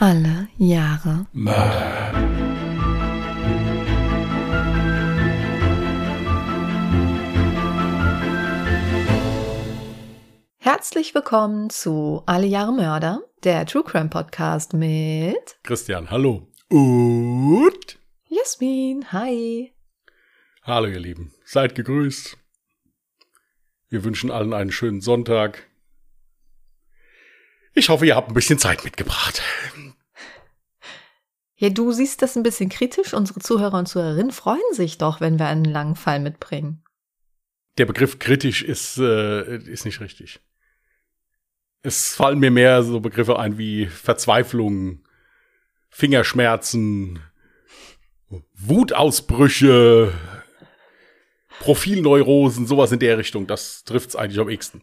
Alle Jahre Mörder. Herzlich willkommen zu Alle Jahre Mörder, der True Crime Podcast mit Christian, hallo. Und? Jasmin. Hi. Hallo, ihr Lieben. Seid gegrüßt. Wir wünschen allen einen schönen Sonntag. Ich hoffe, ihr habt ein bisschen Zeit mitgebracht. Ja, du siehst das ein bisschen kritisch. Unsere Zuhörer und Zuhörerinnen freuen sich doch, wenn wir einen langen Fall mitbringen. Der Begriff kritisch ist, äh, ist nicht richtig. Es fallen mir mehr so Begriffe ein wie Verzweiflung, Fingerschmerzen, Wutausbrüche, Profilneurosen, sowas in der Richtung. Das trifft's eigentlich am ehesten.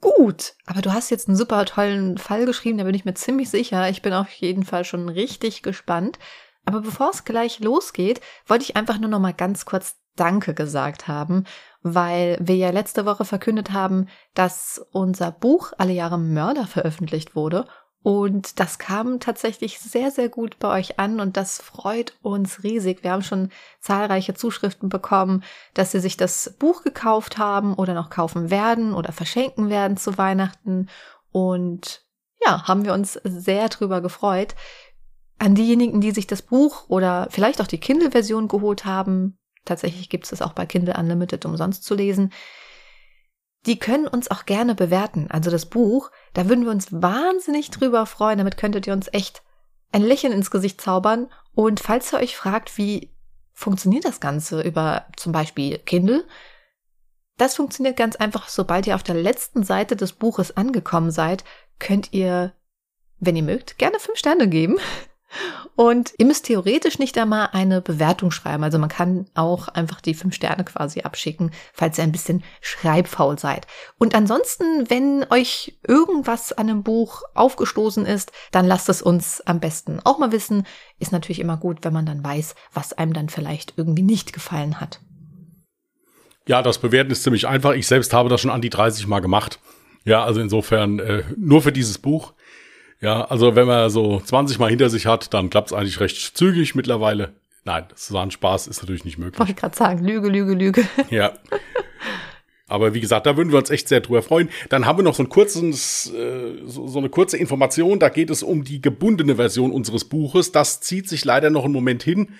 Gut, aber du hast jetzt einen super tollen Fall geschrieben, da bin ich mir ziemlich sicher. Ich bin auf jeden Fall schon richtig gespannt. Aber bevor es gleich losgeht, wollte ich einfach nur noch mal ganz kurz Danke gesagt haben, weil wir ja letzte Woche verkündet haben, dass unser Buch Alle Jahre Mörder veröffentlicht wurde und das kam tatsächlich sehr, sehr gut bei euch an und das freut uns riesig. Wir haben schon zahlreiche Zuschriften bekommen, dass sie sich das Buch gekauft haben oder noch kaufen werden oder verschenken werden zu Weihnachten. Und ja, haben wir uns sehr drüber gefreut. An diejenigen, die sich das Buch oder vielleicht auch die Kindle-Version geholt haben, tatsächlich gibt es es auch bei Kindle Unlimited umsonst zu lesen, die können uns auch gerne bewerten. Also das Buch, da würden wir uns wahnsinnig drüber freuen. Damit könntet ihr uns echt ein Lächeln ins Gesicht zaubern. Und falls ihr euch fragt, wie funktioniert das Ganze über zum Beispiel Kindle, das funktioniert ganz einfach, sobald ihr auf der letzten Seite des Buches angekommen seid, könnt ihr, wenn ihr mögt, gerne fünf Sterne geben. Und ihr müsst theoretisch nicht einmal eine Bewertung schreiben. Also man kann auch einfach die fünf Sterne quasi abschicken, falls ihr ein bisschen schreibfaul seid. Und ansonsten, wenn euch irgendwas an einem Buch aufgestoßen ist, dann lasst es uns am besten auch mal wissen. Ist natürlich immer gut, wenn man dann weiß, was einem dann vielleicht irgendwie nicht gefallen hat. Ja, das Bewerten ist ziemlich einfach. Ich selbst habe das schon an die 30 Mal gemacht. Ja, also insofern äh, nur für dieses Buch. Ja, also wenn man so 20 Mal hinter sich hat, dann klappt es eigentlich recht zügig mittlerweile. Nein, das war ein Spaß, ist natürlich nicht möglich. Wollte ich gerade sagen, Lüge, Lüge, Lüge. Ja. Aber wie gesagt, da würden wir uns echt sehr drüber freuen. Dann haben wir noch so, ein kurzes, äh, so, so eine kurze Information. Da geht es um die gebundene Version unseres Buches. Das zieht sich leider noch einen Moment hin,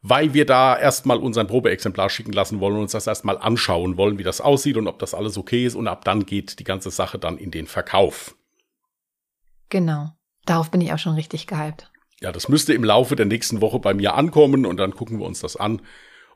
weil wir da erstmal unseren Probeexemplar schicken lassen wollen und uns das erstmal anschauen wollen, wie das aussieht und ob das alles okay ist. Und ab dann geht die ganze Sache dann in den Verkauf. Genau. Darauf bin ich auch schon richtig gehypt. Ja, das müsste im Laufe der nächsten Woche bei mir ankommen und dann gucken wir uns das an.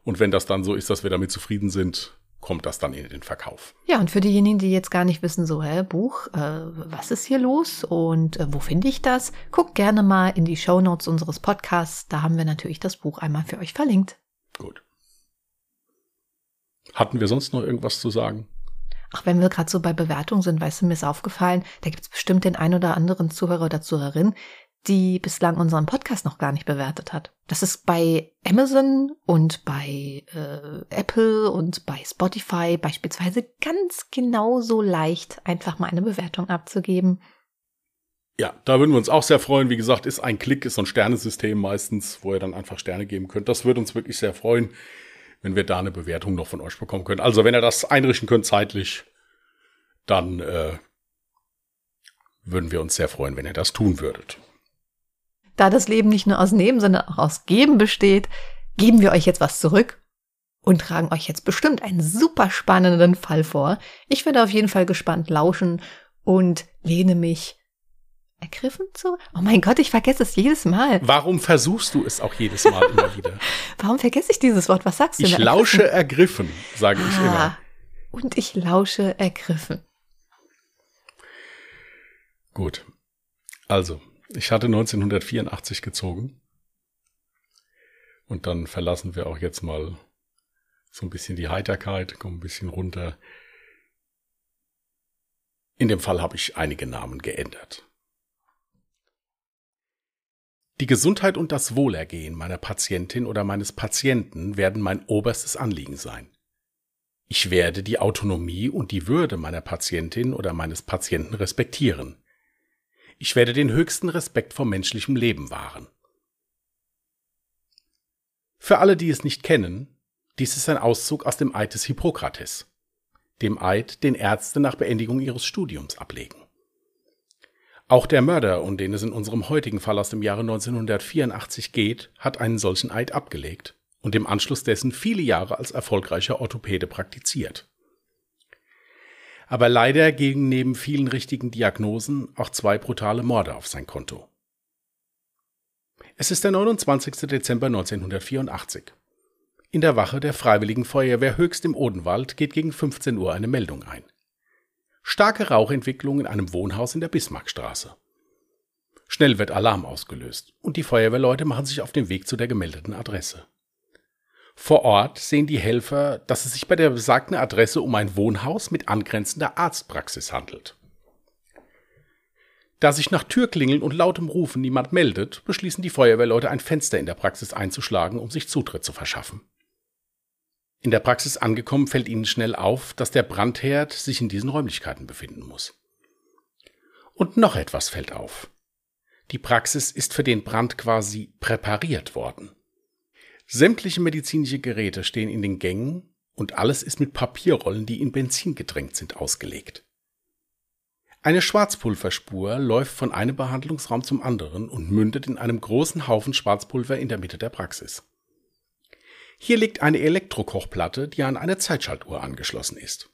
Und wenn das dann so ist, dass wir damit zufrieden sind, kommt das dann in den Verkauf. Ja, und für diejenigen, die jetzt gar nicht wissen, so, hä, Buch, äh, was ist hier los und äh, wo finde ich das? Guckt gerne mal in die Show Notes unseres Podcasts. Da haben wir natürlich das Buch einmal für euch verlinkt. Gut. Hatten wir sonst noch irgendwas zu sagen? Ach, wenn wir gerade so bei Bewertungen sind, weißt du, mir ist aufgefallen, da gibt es bestimmt den ein oder anderen Zuhörer oder Zuhörerin, die bislang unseren Podcast noch gar nicht bewertet hat. Das ist bei Amazon und bei äh, Apple und bei Spotify beispielsweise ganz genauso leicht, einfach mal eine Bewertung abzugeben. Ja, da würden wir uns auch sehr freuen. Wie gesagt, ist ein Klick, ist so ein Sternesystem meistens, wo ihr dann einfach Sterne geben könnt. Das würde uns wirklich sehr freuen wenn wir da eine Bewertung noch von euch bekommen können. Also wenn ihr das einrichten könnt zeitlich, dann äh, würden wir uns sehr freuen, wenn ihr das tun würdet. Da das Leben nicht nur aus Nehmen, sondern auch aus Geben besteht, geben wir euch jetzt was zurück und tragen euch jetzt bestimmt einen super spannenden Fall vor. Ich werde auf jeden Fall gespannt lauschen und lehne mich ergriffen zu? Oh mein Gott, ich vergesse es jedes Mal. Warum versuchst du es auch jedes Mal immer wieder? Warum vergesse ich dieses Wort? Was sagst du? Ich lausche ergriffen, sage ah, ich immer. Und ich lausche ergriffen. Gut. Also, ich hatte 1984 gezogen. Und dann verlassen wir auch jetzt mal so ein bisschen die Heiterkeit, kommen ein bisschen runter. In dem Fall habe ich einige Namen geändert. Die Gesundheit und das Wohlergehen meiner Patientin oder meines Patienten werden mein oberstes Anliegen sein. Ich werde die Autonomie und die Würde meiner Patientin oder meines Patienten respektieren. Ich werde den höchsten Respekt vor menschlichem Leben wahren. Für alle, die es nicht kennen, dies ist ein Auszug aus dem Eid des Hippokrates, dem Eid, den Ärzte nach Beendigung ihres Studiums ablegen. Auch der Mörder, um den es in unserem heutigen Fall aus dem Jahre 1984 geht, hat einen solchen Eid abgelegt und im Anschluss dessen viele Jahre als erfolgreicher Orthopäde praktiziert. Aber leider gingen neben vielen richtigen Diagnosen auch zwei brutale Morde auf sein Konto. Es ist der 29. Dezember 1984. In der Wache der Freiwilligen Feuerwehr Höchst im Odenwald geht gegen 15 Uhr eine Meldung ein starke Rauchentwicklung in einem Wohnhaus in der Bismarckstraße. Schnell wird Alarm ausgelöst und die Feuerwehrleute machen sich auf den Weg zu der gemeldeten Adresse. Vor Ort sehen die Helfer, dass es sich bei der besagten Adresse um ein Wohnhaus mit angrenzender Arztpraxis handelt. Da sich nach Türklingeln und lautem Rufen niemand meldet, beschließen die Feuerwehrleute ein Fenster in der Praxis einzuschlagen, um sich Zutritt zu verschaffen. In der Praxis angekommen fällt ihnen schnell auf, dass der Brandherd sich in diesen Räumlichkeiten befinden muss. Und noch etwas fällt auf. Die Praxis ist für den Brand quasi präpariert worden. Sämtliche medizinische Geräte stehen in den Gängen und alles ist mit Papierrollen, die in Benzin getränkt sind, ausgelegt. Eine Schwarzpulverspur läuft von einem Behandlungsraum zum anderen und mündet in einem großen Haufen Schwarzpulver in der Mitte der Praxis. Hier liegt eine Elektrokochplatte, die an eine Zeitschaltuhr angeschlossen ist.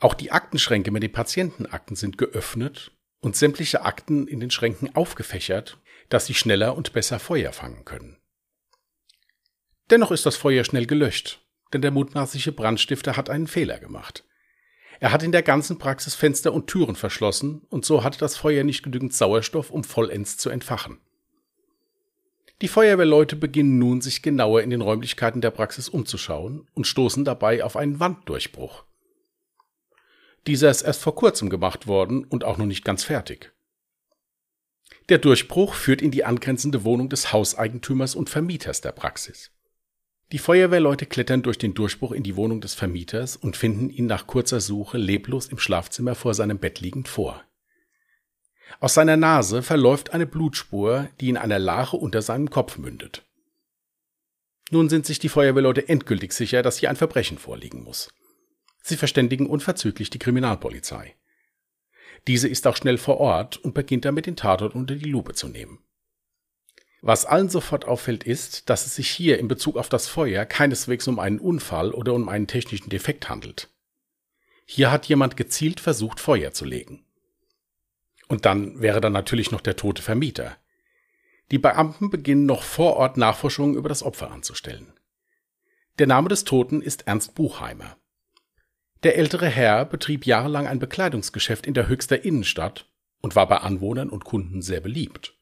Auch die Aktenschränke mit den Patientenakten sind geöffnet und sämtliche Akten in den Schränken aufgefächert, dass sie schneller und besser Feuer fangen können. Dennoch ist das Feuer schnell gelöscht, denn der mutmaßliche Brandstifter hat einen Fehler gemacht. Er hat in der ganzen Praxis Fenster und Türen verschlossen und so hatte das Feuer nicht genügend Sauerstoff, um vollends zu entfachen. Die Feuerwehrleute beginnen nun, sich genauer in den Räumlichkeiten der Praxis umzuschauen und stoßen dabei auf einen Wanddurchbruch. Dieser ist erst vor kurzem gemacht worden und auch noch nicht ganz fertig. Der Durchbruch führt in die angrenzende Wohnung des Hauseigentümers und Vermieters der Praxis. Die Feuerwehrleute klettern durch den Durchbruch in die Wohnung des Vermieters und finden ihn nach kurzer Suche leblos im Schlafzimmer vor seinem Bett liegend vor. Aus seiner Nase verläuft eine Blutspur, die in einer Lache unter seinem Kopf mündet. Nun sind sich die Feuerwehrleute endgültig sicher, dass hier ein Verbrechen vorliegen muss. Sie verständigen unverzüglich die Kriminalpolizei. Diese ist auch schnell vor Ort und beginnt damit, den Tatort unter die Lupe zu nehmen. Was allen sofort auffällt, ist, dass es sich hier in Bezug auf das Feuer keineswegs um einen Unfall oder um einen technischen Defekt handelt. Hier hat jemand gezielt versucht, Feuer zu legen. Und dann wäre dann natürlich noch der tote Vermieter. Die Beamten beginnen noch vor Ort Nachforschungen über das Opfer anzustellen. Der Name des Toten ist Ernst Buchheimer. Der ältere Herr betrieb jahrelang ein Bekleidungsgeschäft in der Höchster Innenstadt und war bei Anwohnern und Kunden sehr beliebt.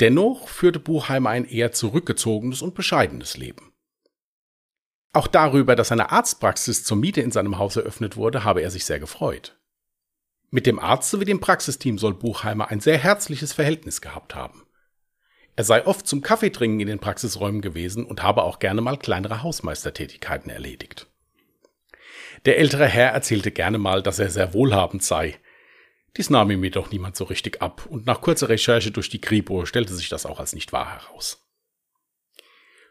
Dennoch führte Buchheimer ein eher zurückgezogenes und bescheidenes Leben. Auch darüber, dass eine Arztpraxis zur Miete in seinem Haus eröffnet wurde, habe er sich sehr gefreut. Mit dem Arzt sowie dem Praxisteam soll Buchheimer ein sehr herzliches Verhältnis gehabt haben. Er sei oft zum Kaffeetrinken in den Praxisräumen gewesen und habe auch gerne mal kleinere Hausmeistertätigkeiten erledigt. Der ältere Herr erzählte gerne mal, dass er sehr wohlhabend sei. Dies nahm ihm jedoch niemand so richtig ab, und nach kurzer Recherche durch die Kripo stellte sich das auch als nicht wahr heraus.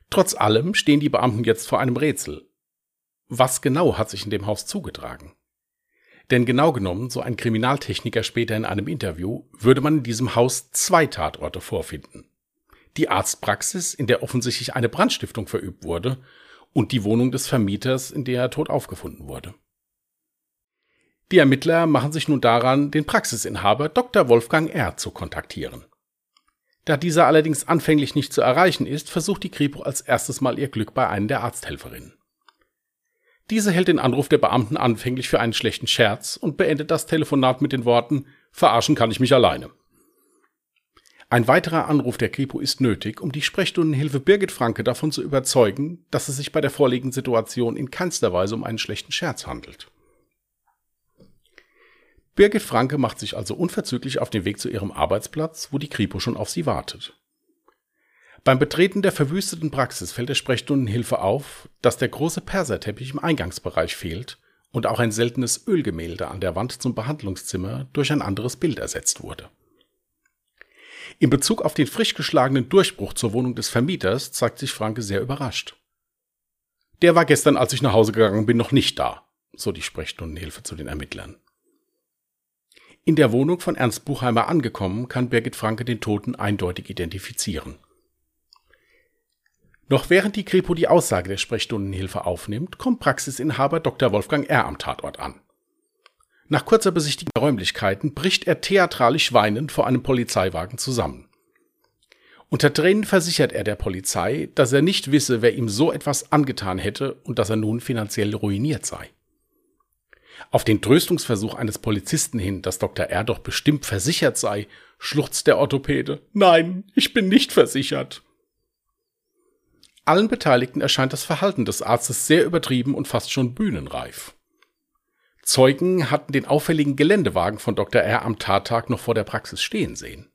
Trotz allem stehen die Beamten jetzt vor einem Rätsel. Was genau hat sich in dem Haus zugetragen? Denn genau genommen, so ein Kriminaltechniker später in einem Interview, würde man in diesem Haus zwei Tatorte vorfinden. Die Arztpraxis, in der offensichtlich eine Brandstiftung verübt wurde, und die Wohnung des Vermieters, in der er tot aufgefunden wurde. Die Ermittler machen sich nun daran, den Praxisinhaber Dr. Wolfgang R. zu kontaktieren. Da dieser allerdings anfänglich nicht zu erreichen ist, versucht die Kripo als erstes mal ihr Glück bei einem der Arzthelferinnen. Diese hält den Anruf der Beamten anfänglich für einen schlechten Scherz und beendet das Telefonat mit den Worten Verarschen kann ich mich alleine. Ein weiterer Anruf der Kripo ist nötig, um die Sprechstundenhilfe Birgit Franke davon zu überzeugen, dass es sich bei der vorliegenden Situation in keinster Weise um einen schlechten Scherz handelt. Birgit Franke macht sich also unverzüglich auf den Weg zu ihrem Arbeitsplatz, wo die Kripo schon auf sie wartet. Beim Betreten der verwüsteten Praxis fällt der Sprechstundenhilfe auf, dass der große Perserteppich im Eingangsbereich fehlt und auch ein seltenes Ölgemälde an der Wand zum Behandlungszimmer durch ein anderes Bild ersetzt wurde. In Bezug auf den frisch geschlagenen Durchbruch zur Wohnung des Vermieters zeigt sich Franke sehr überrascht. Der war gestern, als ich nach Hause gegangen bin, noch nicht da, so die Sprechstundenhilfe zu den Ermittlern. In der Wohnung von Ernst Buchheimer angekommen, kann Birgit Franke den Toten eindeutig identifizieren. Noch während die Kripo die Aussage der Sprechstundenhilfe aufnimmt, kommt Praxisinhaber Dr. Wolfgang R. am Tatort an. Nach kurzer Besichtigung der Räumlichkeiten bricht er theatralisch weinend vor einem Polizeiwagen zusammen. Unter Tränen versichert er der Polizei, dass er nicht wisse, wer ihm so etwas angetan hätte und dass er nun finanziell ruiniert sei. Auf den Tröstungsversuch eines Polizisten hin, dass Dr. R. doch bestimmt versichert sei, schluchzt der Orthopäde. Nein, ich bin nicht versichert. Allen Beteiligten erscheint das Verhalten des Arztes sehr übertrieben und fast schon bühnenreif. Zeugen hatten den auffälligen Geländewagen von Dr. R. am Tattag noch vor der Praxis stehen sehen.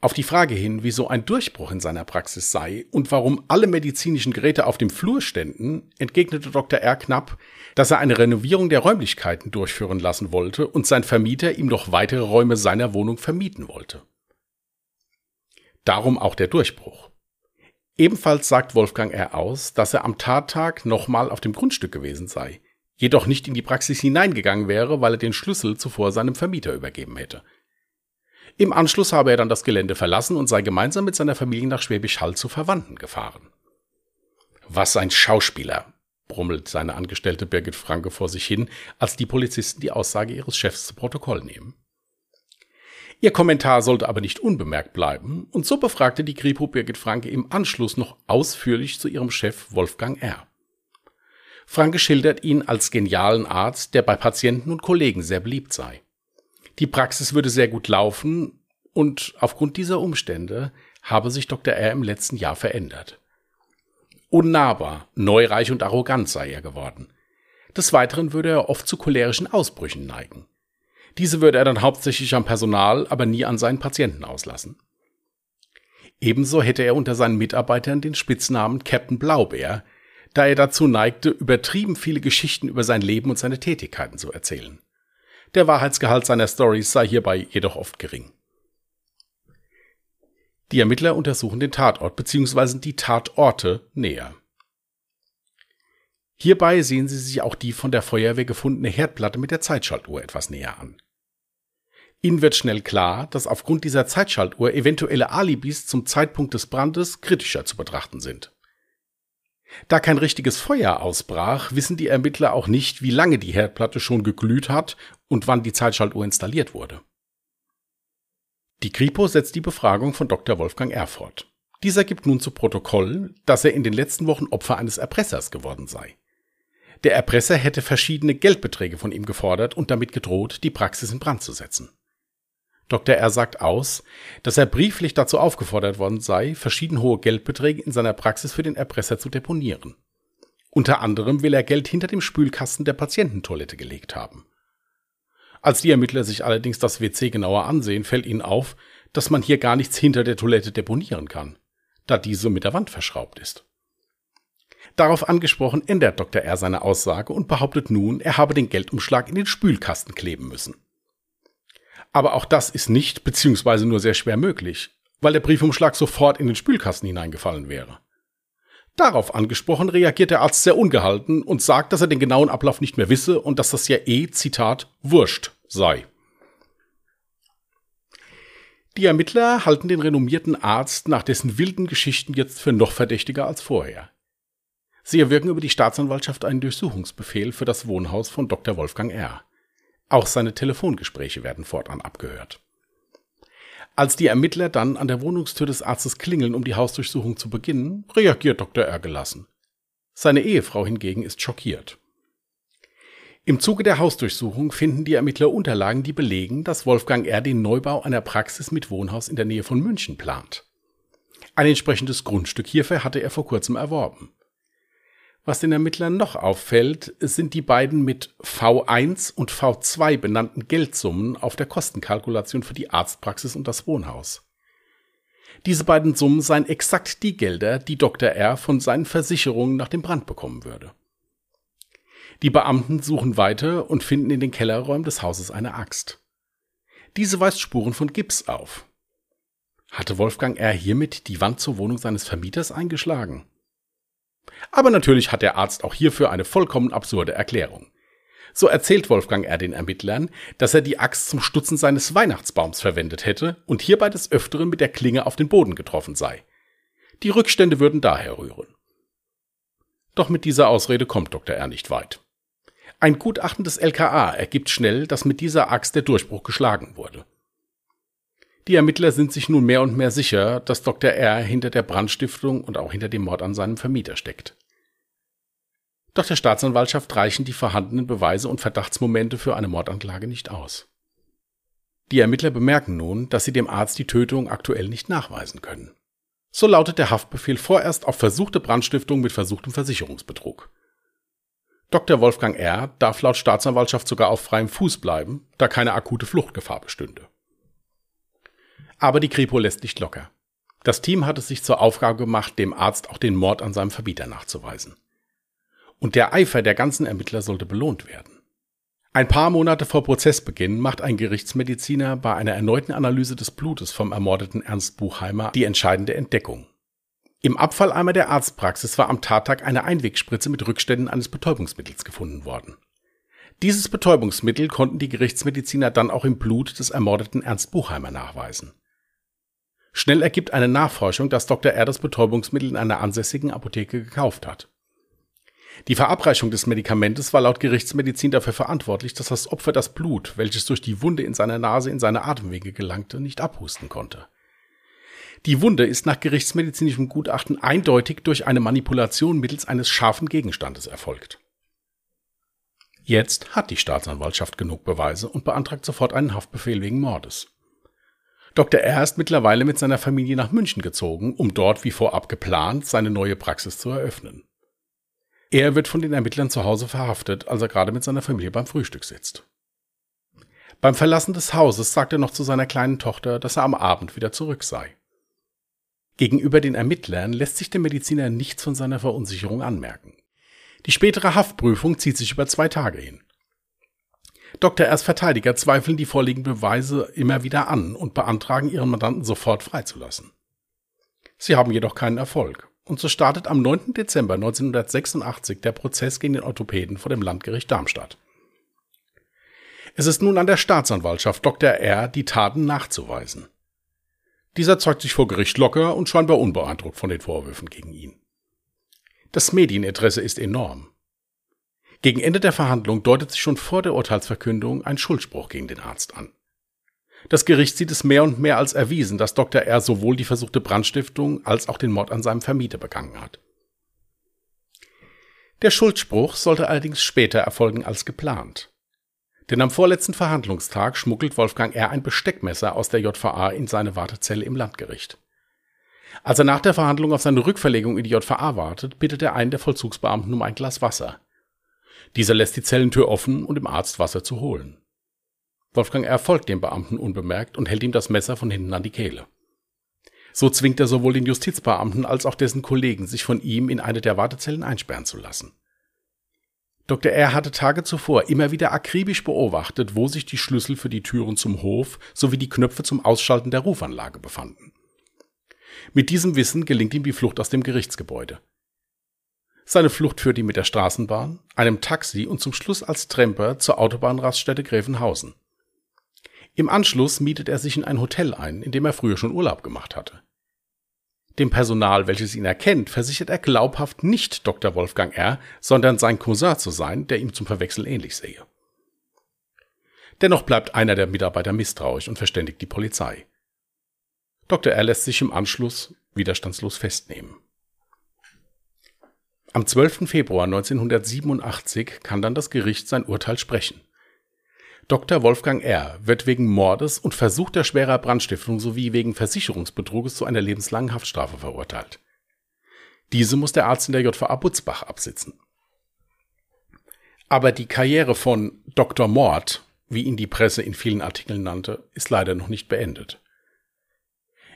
Auf die Frage hin, wieso ein Durchbruch in seiner Praxis sei und warum alle medizinischen Geräte auf dem Flur ständen, entgegnete Dr. R. knapp, dass er eine Renovierung der Räumlichkeiten durchführen lassen wollte und sein Vermieter ihm noch weitere Räume seiner Wohnung vermieten wollte. Darum auch der Durchbruch. Ebenfalls sagt Wolfgang R. aus, dass er am Tattag nochmal auf dem Grundstück gewesen sei, jedoch nicht in die Praxis hineingegangen wäre, weil er den Schlüssel zuvor seinem Vermieter übergeben hätte. Im Anschluss habe er dann das Gelände verlassen und sei gemeinsam mit seiner Familie nach Schwäbisch Hall zu Verwandten gefahren. Was ein Schauspieler, brummelt seine Angestellte Birgit Franke vor sich hin, als die Polizisten die Aussage ihres Chefs zu Protokoll nehmen. Ihr Kommentar sollte aber nicht unbemerkt bleiben, und so befragte die Kripo Birgit Franke im Anschluss noch ausführlich zu ihrem Chef Wolfgang R. Franke schildert ihn als genialen Arzt, der bei Patienten und Kollegen sehr beliebt sei. Die Praxis würde sehr gut laufen und aufgrund dieser Umstände habe sich Dr. R. im letzten Jahr verändert. Unnahbar, neureich und arrogant sei er geworden. Des Weiteren würde er oft zu cholerischen Ausbrüchen neigen. Diese würde er dann hauptsächlich am Personal, aber nie an seinen Patienten auslassen. Ebenso hätte er unter seinen Mitarbeitern den Spitznamen Captain Blaubeer, da er dazu neigte, übertrieben viele Geschichten über sein Leben und seine Tätigkeiten zu erzählen. Der Wahrheitsgehalt seiner Stories sei hierbei jedoch oft gering. Die Ermittler untersuchen den Tatort bzw. die Tatorte näher. Hierbei sehen sie sich auch die von der Feuerwehr gefundene Herdplatte mit der Zeitschaltuhr etwas näher an. Ihnen wird schnell klar, dass aufgrund dieser Zeitschaltuhr eventuelle Alibis zum Zeitpunkt des Brandes kritischer zu betrachten sind. Da kein richtiges Feuer ausbrach, wissen die Ermittler auch nicht, wie lange die Herdplatte schon geglüht hat und wann die Zeitschaltuhr installiert wurde. Die Kripo setzt die Befragung von Dr. Wolfgang R. fort. Dieser gibt nun zu Protokoll, dass er in den letzten Wochen Opfer eines Erpressers geworden sei. Der Erpresser hätte verschiedene Geldbeträge von ihm gefordert und damit gedroht, die Praxis in Brand zu setzen. Dr. R. sagt aus, dass er brieflich dazu aufgefordert worden sei, verschieden hohe Geldbeträge in seiner Praxis für den Erpresser zu deponieren. Unter anderem will er Geld hinter dem Spülkasten der Patiententoilette gelegt haben. Als die Ermittler sich allerdings das WC genauer ansehen, fällt ihnen auf, dass man hier gar nichts hinter der Toilette deponieren kann, da diese mit der Wand verschraubt ist. Darauf angesprochen ändert Dr. R. seine Aussage und behauptet nun, er habe den Geldumschlag in den Spülkasten kleben müssen. Aber auch das ist nicht bzw. nur sehr schwer möglich, weil der Briefumschlag sofort in den Spülkasten hineingefallen wäre. Darauf angesprochen reagiert der Arzt sehr ungehalten und sagt, dass er den genauen Ablauf nicht mehr wisse und dass das ja eh, Zitat, wurscht sei. Die Ermittler halten den renommierten Arzt nach dessen wilden Geschichten jetzt für noch verdächtiger als vorher. Sie erwirken über die Staatsanwaltschaft einen Durchsuchungsbefehl für das Wohnhaus von Dr. Wolfgang R. Auch seine Telefongespräche werden fortan abgehört. Als die Ermittler dann an der Wohnungstür des Arztes klingeln, um die Hausdurchsuchung zu beginnen, reagiert Dr. R. gelassen. Seine Ehefrau hingegen ist schockiert. Im Zuge der Hausdurchsuchung finden die Ermittler Unterlagen, die belegen, dass Wolfgang R. den Neubau einer Praxis mit Wohnhaus in der Nähe von München plant. Ein entsprechendes Grundstück hierfür hatte er vor kurzem erworben. Was den Ermittlern noch auffällt, sind die beiden mit V1 und V2 benannten Geldsummen auf der Kostenkalkulation für die Arztpraxis und das Wohnhaus. Diese beiden Summen seien exakt die Gelder, die Dr. R. von seinen Versicherungen nach dem Brand bekommen würde. Die Beamten suchen weiter und finden in den Kellerräumen des Hauses eine Axt. Diese weist Spuren von Gips auf. Hatte Wolfgang R. hiermit die Wand zur Wohnung seines Vermieters eingeschlagen? Aber natürlich hat der Arzt auch hierfür eine vollkommen absurde Erklärung. So erzählt Wolfgang R. den Ermittlern, dass er die Axt zum Stutzen seines Weihnachtsbaums verwendet hätte und hierbei des Öfteren mit der Klinge auf den Boden getroffen sei. Die Rückstände würden daher rühren. Doch mit dieser Ausrede kommt Dr. R. nicht weit. Ein Gutachten des LKA ergibt schnell, dass mit dieser Axt der Durchbruch geschlagen wurde. Die Ermittler sind sich nun mehr und mehr sicher, dass Dr. R. hinter der Brandstiftung und auch hinter dem Mord an seinem Vermieter steckt. Doch der Staatsanwaltschaft reichen die vorhandenen Beweise und Verdachtsmomente für eine Mordanklage nicht aus. Die Ermittler bemerken nun, dass sie dem Arzt die Tötung aktuell nicht nachweisen können. So lautet der Haftbefehl vorerst auf versuchte Brandstiftung mit versuchtem Versicherungsbetrug. Dr. Wolfgang R. darf laut Staatsanwaltschaft sogar auf freiem Fuß bleiben, da keine akute Fluchtgefahr bestünde. Aber die Kripo lässt nicht locker. Das Team hat es sich zur Aufgabe gemacht, dem Arzt auch den Mord an seinem Verbieter nachzuweisen. Und der Eifer der ganzen Ermittler sollte belohnt werden. Ein paar Monate vor Prozessbeginn macht ein Gerichtsmediziner bei einer erneuten Analyse des Blutes vom ermordeten Ernst Buchheimer die entscheidende Entdeckung. Im Abfalleimer der Arztpraxis war am Tattag eine Einwegspritze mit Rückständen eines Betäubungsmittels gefunden worden. Dieses Betäubungsmittel konnten die Gerichtsmediziner dann auch im Blut des ermordeten Ernst Buchheimer nachweisen. Schnell ergibt eine Nachforschung, dass Dr. R. das Betäubungsmittel in einer ansässigen Apotheke gekauft hat. Die Verabreichung des Medikamentes war laut Gerichtsmedizin dafür verantwortlich, dass das Opfer das Blut, welches durch die Wunde in seiner Nase in seine Atemwege gelangte, nicht abhusten konnte. Die Wunde ist nach gerichtsmedizinischem Gutachten eindeutig durch eine Manipulation mittels eines scharfen Gegenstandes erfolgt. Jetzt hat die Staatsanwaltschaft genug Beweise und beantragt sofort einen Haftbefehl wegen Mordes. Dr. R. ist mittlerweile mit seiner Familie nach München gezogen, um dort wie vorab geplant seine neue Praxis zu eröffnen. Er wird von den Ermittlern zu Hause verhaftet, als er gerade mit seiner Familie beim Frühstück sitzt. Beim Verlassen des Hauses sagt er noch zu seiner kleinen Tochter, dass er am Abend wieder zurück sei. Gegenüber den Ermittlern lässt sich der Mediziner nichts von seiner Verunsicherung anmerken. Die spätere Haftprüfung zieht sich über zwei Tage hin. Dr. Rs Verteidiger zweifeln die vorliegenden Beweise immer wieder an und beantragen ihren Mandanten sofort freizulassen. Sie haben jedoch keinen Erfolg und so startet am 9. Dezember 1986 der Prozess gegen den Orthopäden vor dem Landgericht Darmstadt. Es ist nun an der Staatsanwaltschaft Dr. R. die Taten nachzuweisen. Dieser zeigt sich vor Gericht locker und scheinbar unbeeindruckt von den Vorwürfen gegen ihn. Das Medieninteresse ist enorm. Gegen Ende der Verhandlung deutet sich schon vor der Urteilsverkündung ein Schuldspruch gegen den Arzt an. Das Gericht sieht es mehr und mehr als erwiesen, dass Dr. R. sowohl die versuchte Brandstiftung als auch den Mord an seinem Vermieter begangen hat. Der Schuldspruch sollte allerdings später erfolgen als geplant. Denn am vorletzten Verhandlungstag schmuggelt Wolfgang R. ein Besteckmesser aus der JVA in seine Wartezelle im Landgericht. Als er nach der Verhandlung auf seine Rückverlegung in die JVA wartet, bittet er einen der Vollzugsbeamten um ein Glas Wasser. Dieser lässt die Zellentür offen, um dem Arzt Wasser zu holen. Wolfgang R. folgt dem Beamten unbemerkt und hält ihm das Messer von hinten an die Kehle. So zwingt er sowohl den Justizbeamten als auch dessen Kollegen, sich von ihm in eine der Wartezellen einsperren zu lassen. Dr. R. hatte Tage zuvor immer wieder akribisch beobachtet, wo sich die Schlüssel für die Türen zum Hof sowie die Knöpfe zum Ausschalten der Rufanlage befanden. Mit diesem Wissen gelingt ihm die Flucht aus dem Gerichtsgebäude. Seine Flucht führt ihn mit der Straßenbahn, einem Taxi und zum Schluss als Tremper zur Autobahnraststätte Gräfenhausen. Im Anschluss mietet er sich in ein Hotel ein, in dem er früher schon Urlaub gemacht hatte. Dem Personal, welches ihn erkennt, versichert er glaubhaft nicht Dr. Wolfgang R., sondern sein Cousin zu sein, der ihm zum Verwechseln ähnlich sehe. Dennoch bleibt einer der Mitarbeiter misstrauisch und verständigt die Polizei. Dr. R. lässt sich im Anschluss widerstandslos festnehmen. Am 12. Februar 1987 kann dann das Gericht sein Urteil sprechen. Dr. Wolfgang R. wird wegen Mordes und versuchter schwerer Brandstiftung sowie wegen Versicherungsbetruges zu einer lebenslangen Haftstrafe verurteilt. Diese muss der Arzt in der JVA Butzbach absitzen. Aber die Karriere von Dr. Mord, wie ihn die Presse in vielen Artikeln nannte, ist leider noch nicht beendet.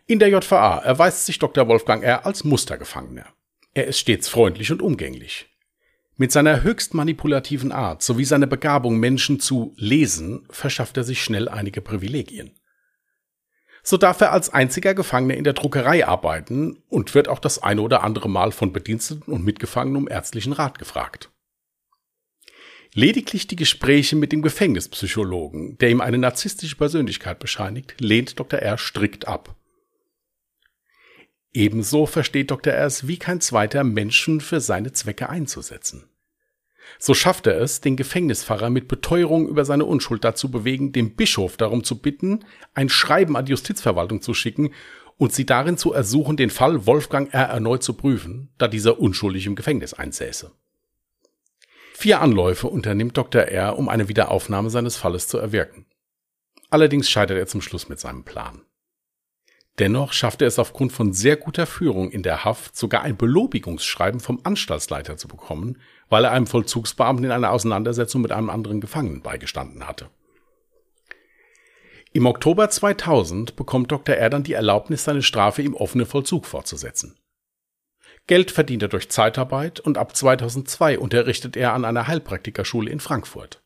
In der JVA erweist sich Dr. Wolfgang R. als Mustergefangener. Er ist stets freundlich und umgänglich. Mit seiner höchst manipulativen Art sowie seiner Begabung, Menschen zu lesen, verschafft er sich schnell einige Privilegien. So darf er als einziger Gefangener in der Druckerei arbeiten und wird auch das eine oder andere Mal von Bediensteten und Mitgefangenen um ärztlichen Rat gefragt. Lediglich die Gespräche mit dem Gefängnispsychologen, der ihm eine narzisstische Persönlichkeit bescheinigt, lehnt Dr. R. strikt ab. Ebenso versteht Dr. Es wie kein zweiter, Menschen für seine Zwecke einzusetzen. So schafft er es, den Gefängnispfarrer mit Beteuerung über seine Unschuld dazu bewegen, den Bischof darum zu bitten, ein Schreiben an die Justizverwaltung zu schicken und sie darin zu ersuchen, den Fall Wolfgang R. erneut zu prüfen, da dieser unschuldig im Gefängnis einsäße. Vier Anläufe unternimmt Dr. R., um eine Wiederaufnahme seines Falles zu erwirken. Allerdings scheitert er zum Schluss mit seinem Plan. Dennoch schafft er es aufgrund von sehr guter Führung in der Haft sogar ein Belobigungsschreiben vom Anstaltsleiter zu bekommen, weil er einem Vollzugsbeamten in einer Auseinandersetzung mit einem anderen Gefangenen beigestanden hatte. Im Oktober 2000 bekommt Dr. R dann die Erlaubnis, seine Strafe im offenen Vollzug fortzusetzen. Geld verdient er durch Zeitarbeit und ab 2002 unterrichtet er an einer Heilpraktikerschule in Frankfurt.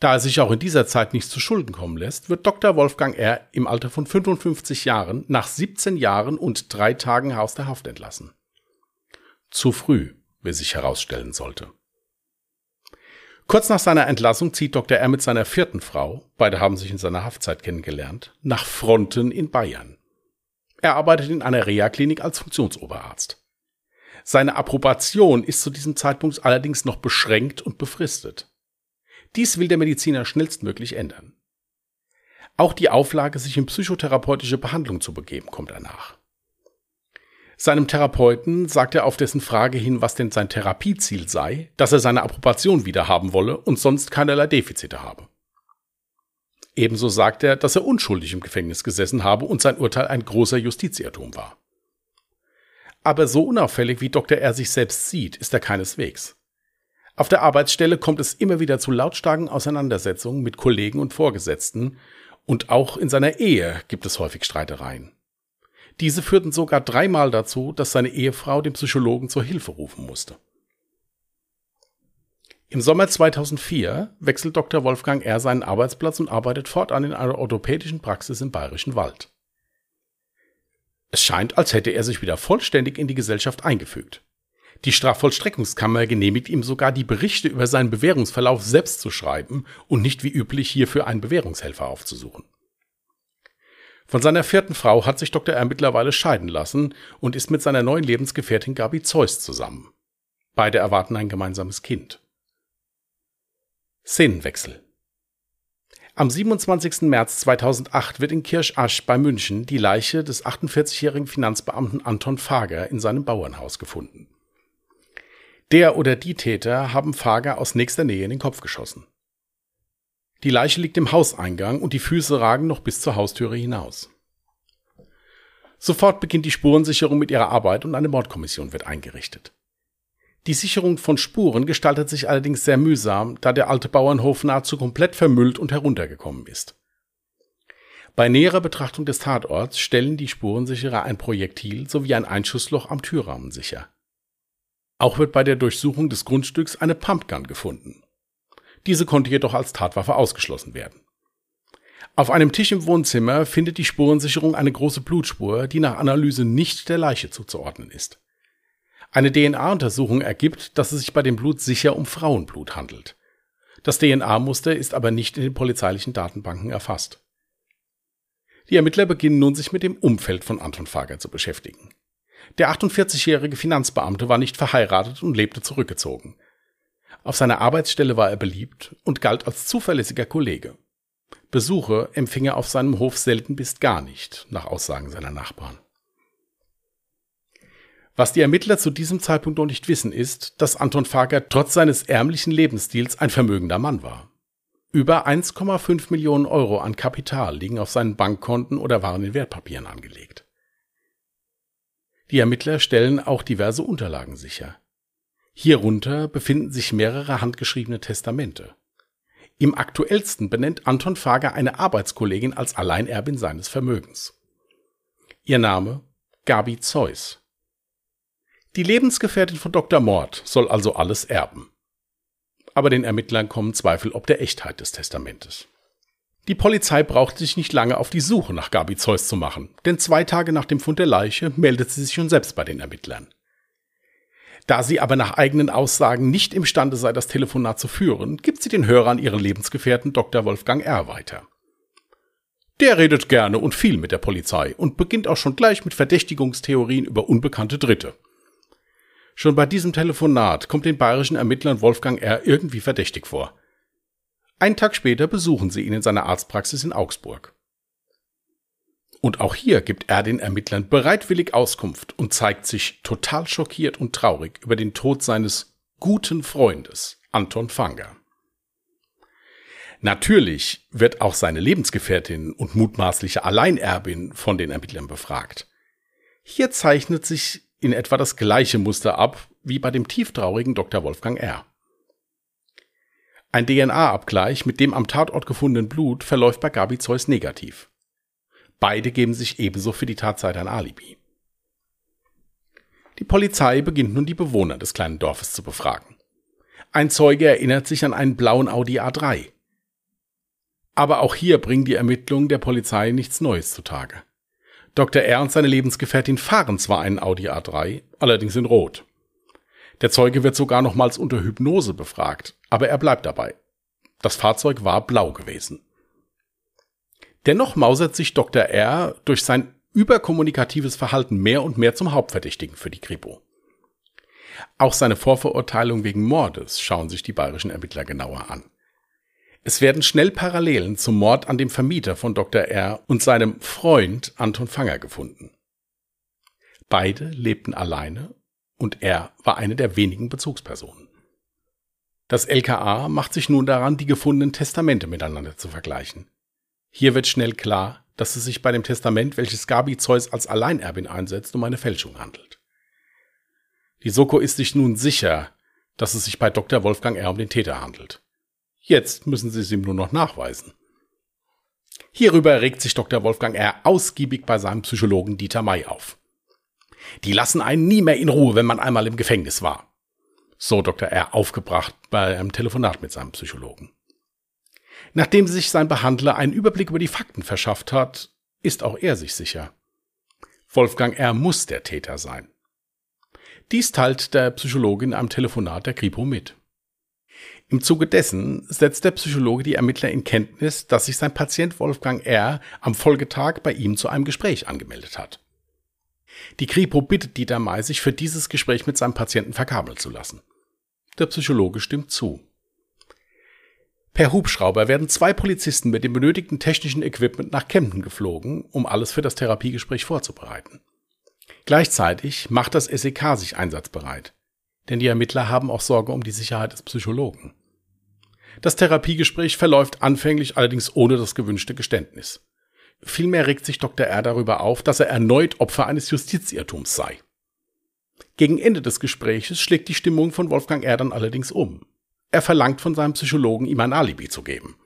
Da er sich auch in dieser Zeit nichts zu Schulden kommen lässt, wird Dr. Wolfgang R. im Alter von 55 Jahren nach 17 Jahren und drei Tagen aus der Haft entlassen. Zu früh wie sich herausstellen sollte. Kurz nach seiner Entlassung zieht Dr. R. mit seiner vierten Frau, beide haben sich in seiner Haftzeit kennengelernt, nach Fronten in Bayern. Er arbeitet in einer Reha-Klinik als Funktionsoberarzt. Seine Approbation ist zu diesem Zeitpunkt allerdings noch beschränkt und befristet. Dies will der Mediziner schnellstmöglich ändern. Auch die Auflage, sich in psychotherapeutische Behandlung zu begeben, kommt er nach. Seinem Therapeuten sagt er auf dessen Frage hin, was denn sein Therapieziel sei, dass er seine Approbation wieder haben wolle und sonst keinerlei Defizite habe. Ebenso sagt er, dass er unschuldig im Gefängnis gesessen habe und sein Urteil ein großer Justizirrtum war. Aber so unauffällig wie Dr. R sich selbst sieht, ist er keineswegs. Auf der Arbeitsstelle kommt es immer wieder zu lautstarken Auseinandersetzungen mit Kollegen und Vorgesetzten, und auch in seiner Ehe gibt es häufig Streitereien. Diese führten sogar dreimal dazu, dass seine Ehefrau den Psychologen zur Hilfe rufen musste. Im Sommer 2004 wechselt Dr. Wolfgang R. seinen Arbeitsplatz und arbeitet fortan in einer orthopädischen Praxis im Bayerischen Wald. Es scheint, als hätte er sich wieder vollständig in die Gesellschaft eingefügt. Die Strafvollstreckungskammer genehmigt ihm sogar die Berichte über seinen Bewährungsverlauf selbst zu schreiben und nicht wie üblich hierfür einen Bewährungshelfer aufzusuchen. Von seiner vierten Frau hat sich Dr. R. mittlerweile scheiden lassen und ist mit seiner neuen Lebensgefährtin Gabi Zeus zusammen. Beide erwarten ein gemeinsames Kind. Szenenwechsel. Am 27. März 2008 wird in Kirchasch bei München die Leiche des 48-jährigen Finanzbeamten Anton Fager in seinem Bauernhaus gefunden. Der oder die Täter haben Fager aus nächster Nähe in den Kopf geschossen. Die Leiche liegt im Hauseingang und die Füße ragen noch bis zur Haustüre hinaus. Sofort beginnt die Spurensicherung mit ihrer Arbeit und eine Mordkommission wird eingerichtet. Die Sicherung von Spuren gestaltet sich allerdings sehr mühsam, da der alte Bauernhof nahezu komplett vermüllt und heruntergekommen ist. Bei näherer Betrachtung des Tatorts stellen die Spurensicherer ein Projektil sowie ein Einschussloch am Türrahmen sicher. Auch wird bei der Durchsuchung des Grundstücks eine Pumpgun gefunden. Diese konnte jedoch als Tatwaffe ausgeschlossen werden. Auf einem Tisch im Wohnzimmer findet die Spurensicherung eine große Blutspur, die nach Analyse nicht der Leiche zuzuordnen ist. Eine DNA-Untersuchung ergibt, dass es sich bei dem Blut sicher um Frauenblut handelt. Das DNA-Muster ist aber nicht in den polizeilichen Datenbanken erfasst. Die Ermittler beginnen nun sich mit dem Umfeld von Anton Fager zu beschäftigen. Der 48-jährige Finanzbeamte war nicht verheiratet und lebte zurückgezogen. Auf seiner Arbeitsstelle war er beliebt und galt als zuverlässiger Kollege. Besuche empfing er auf seinem Hof selten bis gar nicht, nach Aussagen seiner Nachbarn. Was die Ermittler zu diesem Zeitpunkt noch nicht wissen, ist, dass Anton Fager trotz seines ärmlichen Lebensstils ein vermögender Mann war. Über 1,5 Millionen Euro an Kapital liegen auf seinen Bankkonten oder waren in Wertpapieren angelegt. Die Ermittler stellen auch diverse Unterlagen sicher. Hierunter befinden sich mehrere handgeschriebene Testamente. Im aktuellsten benennt Anton Fager eine Arbeitskollegin als Alleinerbin seines Vermögens. Ihr Name Gabi Zeus. Die Lebensgefährtin von Dr. Mord soll also alles erben. Aber den Ermittlern kommen Zweifel ob der Echtheit des Testamentes. Die Polizei brauchte sich nicht lange auf die Suche nach Gabi Zeus zu machen, denn zwei Tage nach dem Fund der Leiche meldet sie sich schon selbst bei den Ermittlern. Da sie aber nach eigenen Aussagen nicht imstande sei, das Telefonat zu führen, gibt sie den Hörer an ihren Lebensgefährten Dr. Wolfgang R. weiter. Der redet gerne und viel mit der Polizei und beginnt auch schon gleich mit Verdächtigungstheorien über unbekannte Dritte. Schon bei diesem Telefonat kommt den bayerischen Ermittlern Wolfgang R. irgendwie verdächtig vor. Einen Tag später besuchen sie ihn in seiner Arztpraxis in Augsburg. Und auch hier gibt er den Ermittlern bereitwillig Auskunft und zeigt sich total schockiert und traurig über den Tod seines guten Freundes Anton Fanger. Natürlich wird auch seine Lebensgefährtin und mutmaßliche Alleinerbin von den Ermittlern befragt. Hier zeichnet sich in etwa das gleiche Muster ab wie bei dem tieftraurigen Dr. Wolfgang R. Ein DNA-Abgleich mit dem am Tatort gefundenen Blut verläuft bei Gabi Zeus negativ. Beide geben sich ebenso für die Tatzeit ein Alibi. Die Polizei beginnt nun die Bewohner des kleinen Dorfes zu befragen. Ein Zeuge erinnert sich an einen blauen Audi A3. Aber auch hier bringen die Ermittlungen der Polizei nichts Neues zutage. Dr. R. und seine Lebensgefährtin fahren zwar einen Audi A3, allerdings in Rot. Der Zeuge wird sogar nochmals unter Hypnose befragt, aber er bleibt dabei. Das Fahrzeug war blau gewesen. Dennoch mausert sich Dr. R. durch sein überkommunikatives Verhalten mehr und mehr zum Hauptverdächtigen für die Kripo. Auch seine Vorverurteilung wegen Mordes schauen sich die bayerischen Ermittler genauer an. Es werden schnell Parallelen zum Mord an dem Vermieter von Dr. R. und seinem Freund Anton Fanger gefunden. Beide lebten alleine und er war eine der wenigen Bezugspersonen. Das LKA macht sich nun daran, die gefundenen Testamente miteinander zu vergleichen. Hier wird schnell klar, dass es sich bei dem Testament, welches Gabi Zeus als Alleinerbin einsetzt, um eine Fälschung handelt. Die Soko ist sich nun sicher, dass es sich bei Dr. Wolfgang R. um den Täter handelt. Jetzt müssen sie es ihm nur noch nachweisen. Hierüber regt sich Dr. Wolfgang R. ausgiebig bei seinem Psychologen Dieter May auf. Die lassen einen nie mehr in Ruhe, wenn man einmal im Gefängnis war. So Dr. R. aufgebracht bei einem Telefonat mit seinem Psychologen. Nachdem sich sein Behandler einen Überblick über die Fakten verschafft hat, ist auch er sich sicher. Wolfgang R. muss der Täter sein. Dies teilt der Psychologe in einem Telefonat der Kripo mit. Im Zuge dessen setzt der Psychologe die Ermittler in Kenntnis, dass sich sein Patient Wolfgang R. am Folgetag bei ihm zu einem Gespräch angemeldet hat. Die Kripo bittet Dieter May, sich für dieses Gespräch mit seinem Patienten verkabeln zu lassen. Der Psychologe stimmt zu. Per Hubschrauber werden zwei Polizisten mit dem benötigten technischen Equipment nach Kempten geflogen, um alles für das Therapiegespräch vorzubereiten. Gleichzeitig macht das SEK sich einsatzbereit, denn die Ermittler haben auch Sorge um die Sicherheit des Psychologen. Das Therapiegespräch verläuft anfänglich allerdings ohne das gewünschte Geständnis. Vielmehr regt sich Dr. R. darüber auf, dass er erneut Opfer eines Justizirrtums sei. Gegen Ende des Gespräches schlägt die Stimmung von Wolfgang R. dann allerdings um. Er verlangt von seinem Psychologen, ihm ein Alibi zu geben.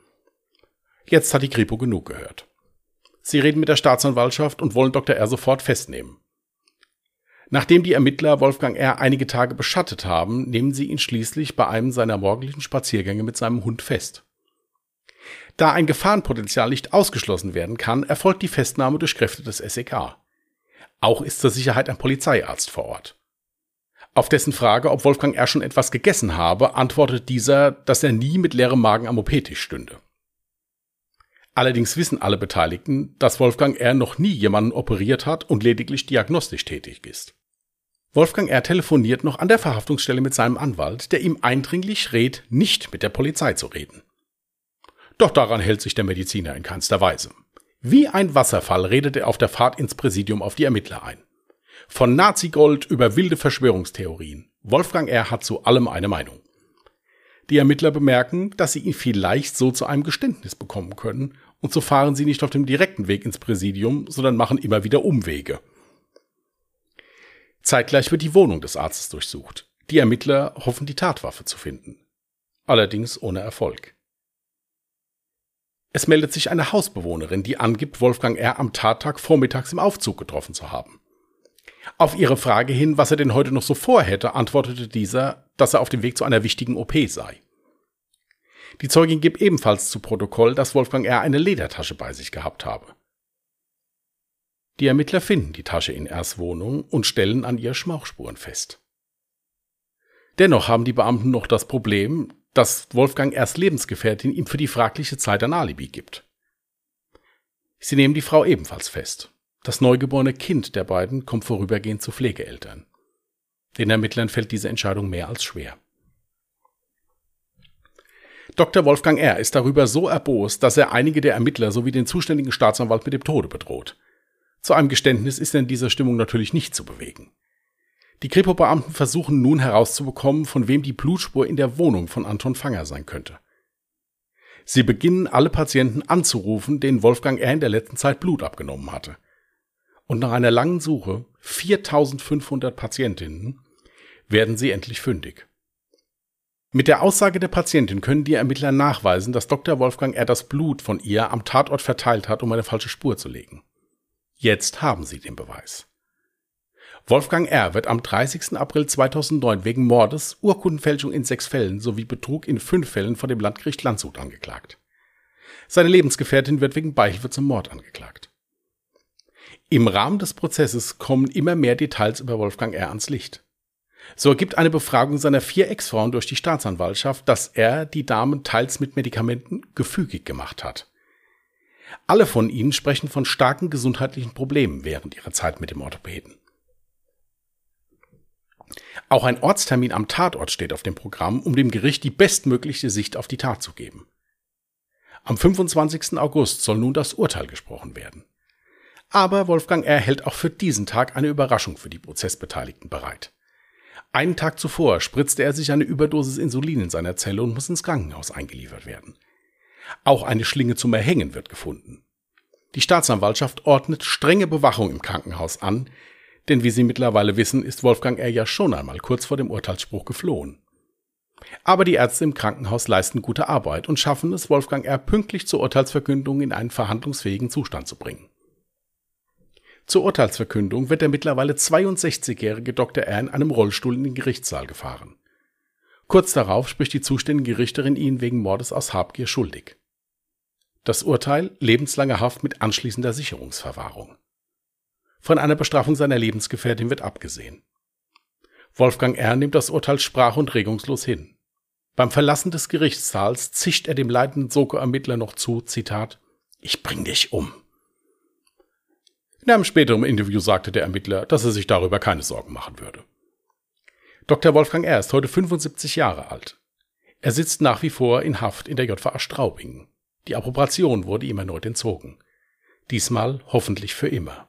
Jetzt hat die Kripo genug gehört. Sie reden mit der Staatsanwaltschaft und wollen Dr. R. sofort festnehmen. Nachdem die Ermittler Wolfgang R. einige Tage beschattet haben, nehmen sie ihn schließlich bei einem seiner morgendlichen Spaziergänge mit seinem Hund fest. Da ein Gefahrenpotenzial nicht ausgeschlossen werden kann, erfolgt die Festnahme durch Kräfte des SEK. Auch ist zur Sicherheit ein Polizeiarzt vor Ort. Auf dessen Frage, ob Wolfgang R. schon etwas gegessen habe, antwortet dieser, dass er nie mit leerem Magen am OP-Tisch stünde. Allerdings wissen alle Beteiligten, dass Wolfgang R. noch nie jemanden operiert hat und lediglich diagnostisch tätig ist. Wolfgang R. telefoniert noch an der Verhaftungsstelle mit seinem Anwalt, der ihm eindringlich rät, nicht mit der Polizei zu reden. Doch daran hält sich der Mediziner in keinster Weise. Wie ein Wasserfall redet er auf der Fahrt ins Präsidium auf die Ermittler ein. Von Nazi-Gold über wilde Verschwörungstheorien. Wolfgang R. hat zu allem eine Meinung. Die Ermittler bemerken, dass sie ihn vielleicht so zu einem Geständnis bekommen können, und so fahren sie nicht auf dem direkten Weg ins Präsidium, sondern machen immer wieder Umwege. Zeitgleich wird die Wohnung des Arztes durchsucht. Die Ermittler hoffen, die Tatwaffe zu finden. Allerdings ohne Erfolg. Es meldet sich eine Hausbewohnerin, die angibt, Wolfgang R. am Tattag vormittags im Aufzug getroffen zu haben. Auf ihre Frage hin, was er denn heute noch so vorhätte, antwortete dieser, dass er auf dem Weg zu einer wichtigen OP sei. Die Zeugin gibt ebenfalls zu Protokoll, dass Wolfgang R. eine Ledertasche bei sich gehabt habe. Die Ermittler finden die Tasche in Rs Wohnung und stellen an ihr Schmauchspuren fest. Dennoch haben die Beamten noch das Problem, dass Wolfgang Rs Lebensgefährtin ihm für die fragliche Zeit ein Alibi gibt. Sie nehmen die Frau ebenfalls fest. Das neugeborene Kind der beiden kommt vorübergehend zu Pflegeeltern. Den Ermittlern fällt diese Entscheidung mehr als schwer. Dr. Wolfgang R. ist darüber so erbost, dass er einige der Ermittler sowie den zuständigen Staatsanwalt mit dem Tode bedroht. Zu einem Geständnis ist er in dieser Stimmung natürlich nicht zu bewegen. Die Kripo-Beamten versuchen nun herauszubekommen, von wem die Blutspur in der Wohnung von Anton Fanger sein könnte. Sie beginnen alle Patienten anzurufen, denen Wolfgang R. in der letzten Zeit Blut abgenommen hatte. Und nach einer langen Suche, 4500 Patientinnen, werden sie endlich fündig. Mit der Aussage der Patientin können die Ermittler nachweisen, dass Dr. Wolfgang R. das Blut von ihr am Tatort verteilt hat, um eine falsche Spur zu legen. Jetzt haben sie den Beweis. Wolfgang R. wird am 30. April 2009 wegen Mordes, Urkundenfälschung in sechs Fällen sowie Betrug in fünf Fällen vor dem Landgericht Landshut angeklagt. Seine Lebensgefährtin wird wegen Beihilfe zum Mord angeklagt. Im Rahmen des Prozesses kommen immer mehr Details über Wolfgang R. ans Licht. So ergibt eine Befragung seiner vier Ex-Frauen durch die Staatsanwaltschaft, dass er die Damen teils mit Medikamenten gefügig gemacht hat. Alle von ihnen sprechen von starken gesundheitlichen Problemen während ihrer Zeit mit dem Orthopäden. Auch ein Ortstermin am Tatort steht auf dem Programm, um dem Gericht die bestmögliche Sicht auf die Tat zu geben. Am 25. August soll nun das Urteil gesprochen werden. Aber Wolfgang R. hält auch für diesen Tag eine Überraschung für die Prozessbeteiligten bereit. Einen Tag zuvor spritzte er sich eine Überdosis Insulin in seiner Zelle und muss ins Krankenhaus eingeliefert werden. Auch eine Schlinge zum Erhängen wird gefunden. Die Staatsanwaltschaft ordnet strenge Bewachung im Krankenhaus an, denn wie Sie mittlerweile wissen, ist Wolfgang R. ja schon einmal kurz vor dem Urteilsspruch geflohen. Aber die Ärzte im Krankenhaus leisten gute Arbeit und schaffen es, Wolfgang R. pünktlich zur Urteilsverkündung in einen verhandlungsfähigen Zustand zu bringen. Zur Urteilsverkündung wird der mittlerweile 62-jährige Dr. R. in einem Rollstuhl in den Gerichtssaal gefahren. Kurz darauf spricht die zuständige Richterin ihn wegen Mordes aus Habgier schuldig. Das Urteil lebenslange Haft mit anschließender Sicherungsverwahrung. Von einer Bestrafung seiner Lebensgefährtin wird abgesehen. Wolfgang R. nimmt das Urteil sprach- und regungslos hin. Beim Verlassen des Gerichtssaals zischt er dem leitenden Soko-Ermittler noch zu, Zitat, ich bring dich um. In einem späteren Interview sagte der Ermittler, dass er sich darüber keine Sorgen machen würde. Dr. Wolfgang R. ist heute 75 Jahre alt. Er sitzt nach wie vor in Haft in der JVA Straubing. Die Approbation wurde ihm erneut entzogen. Diesmal hoffentlich für immer.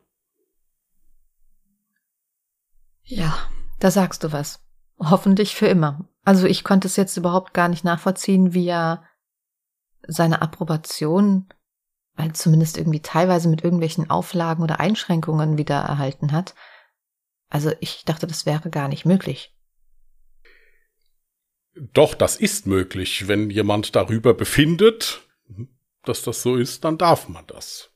Ja, da sagst du was. Hoffentlich für immer. Also ich konnte es jetzt überhaupt gar nicht nachvollziehen, wie er seine Approbation weil zumindest irgendwie teilweise mit irgendwelchen Auflagen oder Einschränkungen wieder erhalten hat. Also ich dachte, das wäre gar nicht möglich. Doch, das ist möglich. Wenn jemand darüber befindet, dass das so ist, dann darf man das.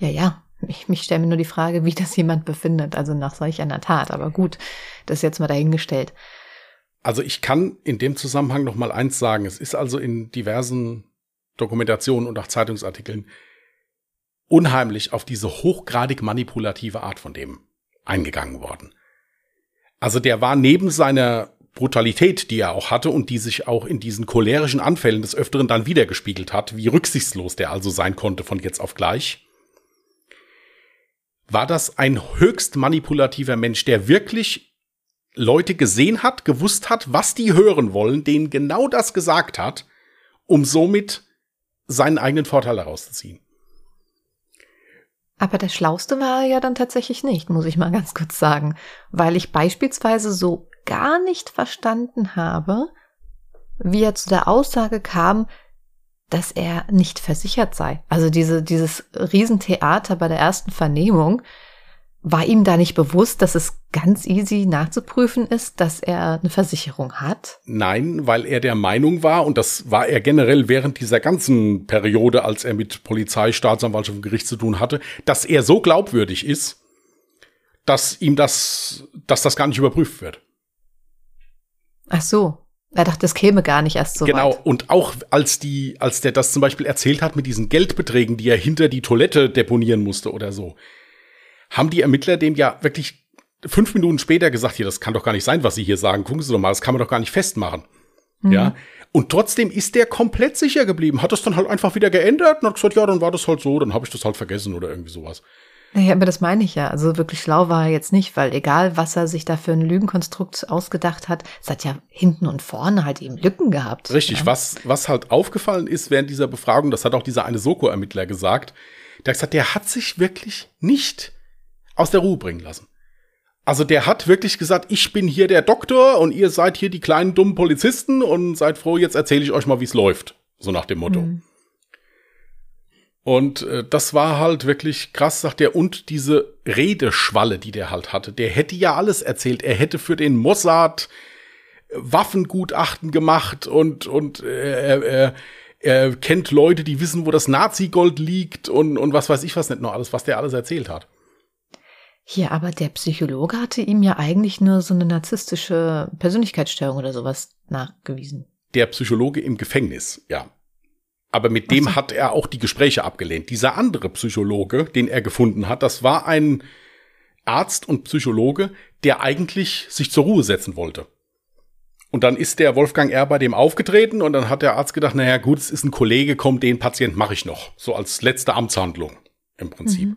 Ja, ja. Ich, mich stelle mir nur die Frage, wie das jemand befindet, also nach solch einer Tat. Aber gut, das ist jetzt mal dahingestellt. Also ich kann in dem Zusammenhang noch mal eins sagen. Es ist also in diversen Dokumentationen und auch Zeitungsartikeln unheimlich auf diese hochgradig manipulative Art von dem eingegangen worden. Also der war neben seiner Brutalität, die er auch hatte und die sich auch in diesen cholerischen Anfällen des Öfteren dann wiedergespiegelt hat, wie rücksichtslos der also sein konnte von jetzt auf gleich, war das ein höchst manipulativer Mensch, der wirklich Leute gesehen hat, gewusst hat, was die hören wollen, denen genau das gesagt hat, um somit seinen eigenen Vorteil daraus zu ziehen. Aber der Schlauste war er ja dann tatsächlich nicht, muss ich mal ganz kurz sagen, weil ich beispielsweise so gar nicht verstanden habe, wie er zu der Aussage kam, dass er nicht versichert sei. Also diese, dieses Riesentheater bei der ersten Vernehmung, war ihm da nicht bewusst, dass es ganz easy nachzuprüfen ist, dass er eine Versicherung hat? Nein, weil er der Meinung war, und das war er generell während dieser ganzen Periode, als er mit Polizei, Staatsanwaltschaft und Gericht zu tun hatte, dass er so glaubwürdig ist, dass ihm das, dass das gar nicht überprüft wird. Ach so. Er dachte, das käme gar nicht erst so Genau. weit. Und auch als die, als der das zum Beispiel erzählt hat mit diesen Geldbeträgen, die er hinter die Toilette deponieren musste oder so, haben die Ermittler dem ja wirklich fünf Minuten später gesagt, hier, das kann doch gar nicht sein, was Sie hier sagen. Gucken Sie doch mal, das kann man doch gar nicht festmachen. Mhm. Ja. Und trotzdem ist der komplett sicher geblieben, hat das dann halt einfach wieder geändert und hat gesagt, ja, dann war das halt so, dann habe ich das halt vergessen oder irgendwie sowas. Naja, aber das meine ich ja. Also wirklich schlau war er jetzt nicht, weil egal, was er sich da für ein Lügenkonstrukt ausgedacht hat, es hat ja hinten und vorne halt eben Lücken gehabt. Richtig, ja. was, was halt aufgefallen ist während dieser Befragung, das hat auch dieser eine Soko-Ermittler gesagt, der hat gesagt, der hat sich wirklich nicht aus der Ruhe bringen lassen. Also der hat wirklich gesagt, ich bin hier der Doktor und ihr seid hier die kleinen dummen Polizisten und seid froh, jetzt erzähle ich euch mal, wie es läuft. So nach dem Motto. Mhm. Und äh, das war halt wirklich krass, sagt er. Und diese Redeschwalle, die der halt hatte, der hätte ja alles erzählt. Er hätte für den Mossad äh, Waffengutachten gemacht und, und äh, er, er, er kennt Leute, die wissen, wo das Nazi-Gold liegt und, und was weiß ich was nicht noch alles, was der alles erzählt hat. Hier, aber der Psychologe hatte ihm ja eigentlich nur so eine narzisstische Persönlichkeitsstörung oder sowas nachgewiesen. Der Psychologe im Gefängnis, ja. Aber mit dem so. hat er auch die Gespräche abgelehnt. Dieser andere Psychologe, den er gefunden hat, das war ein Arzt und Psychologe, der eigentlich sich zur Ruhe setzen wollte. Und dann ist der Wolfgang R. bei dem aufgetreten und dann hat der Arzt gedacht, naja gut, es ist ein Kollege, komm, den Patient mache ich noch. So als letzte Amtshandlung im Prinzip. Mhm.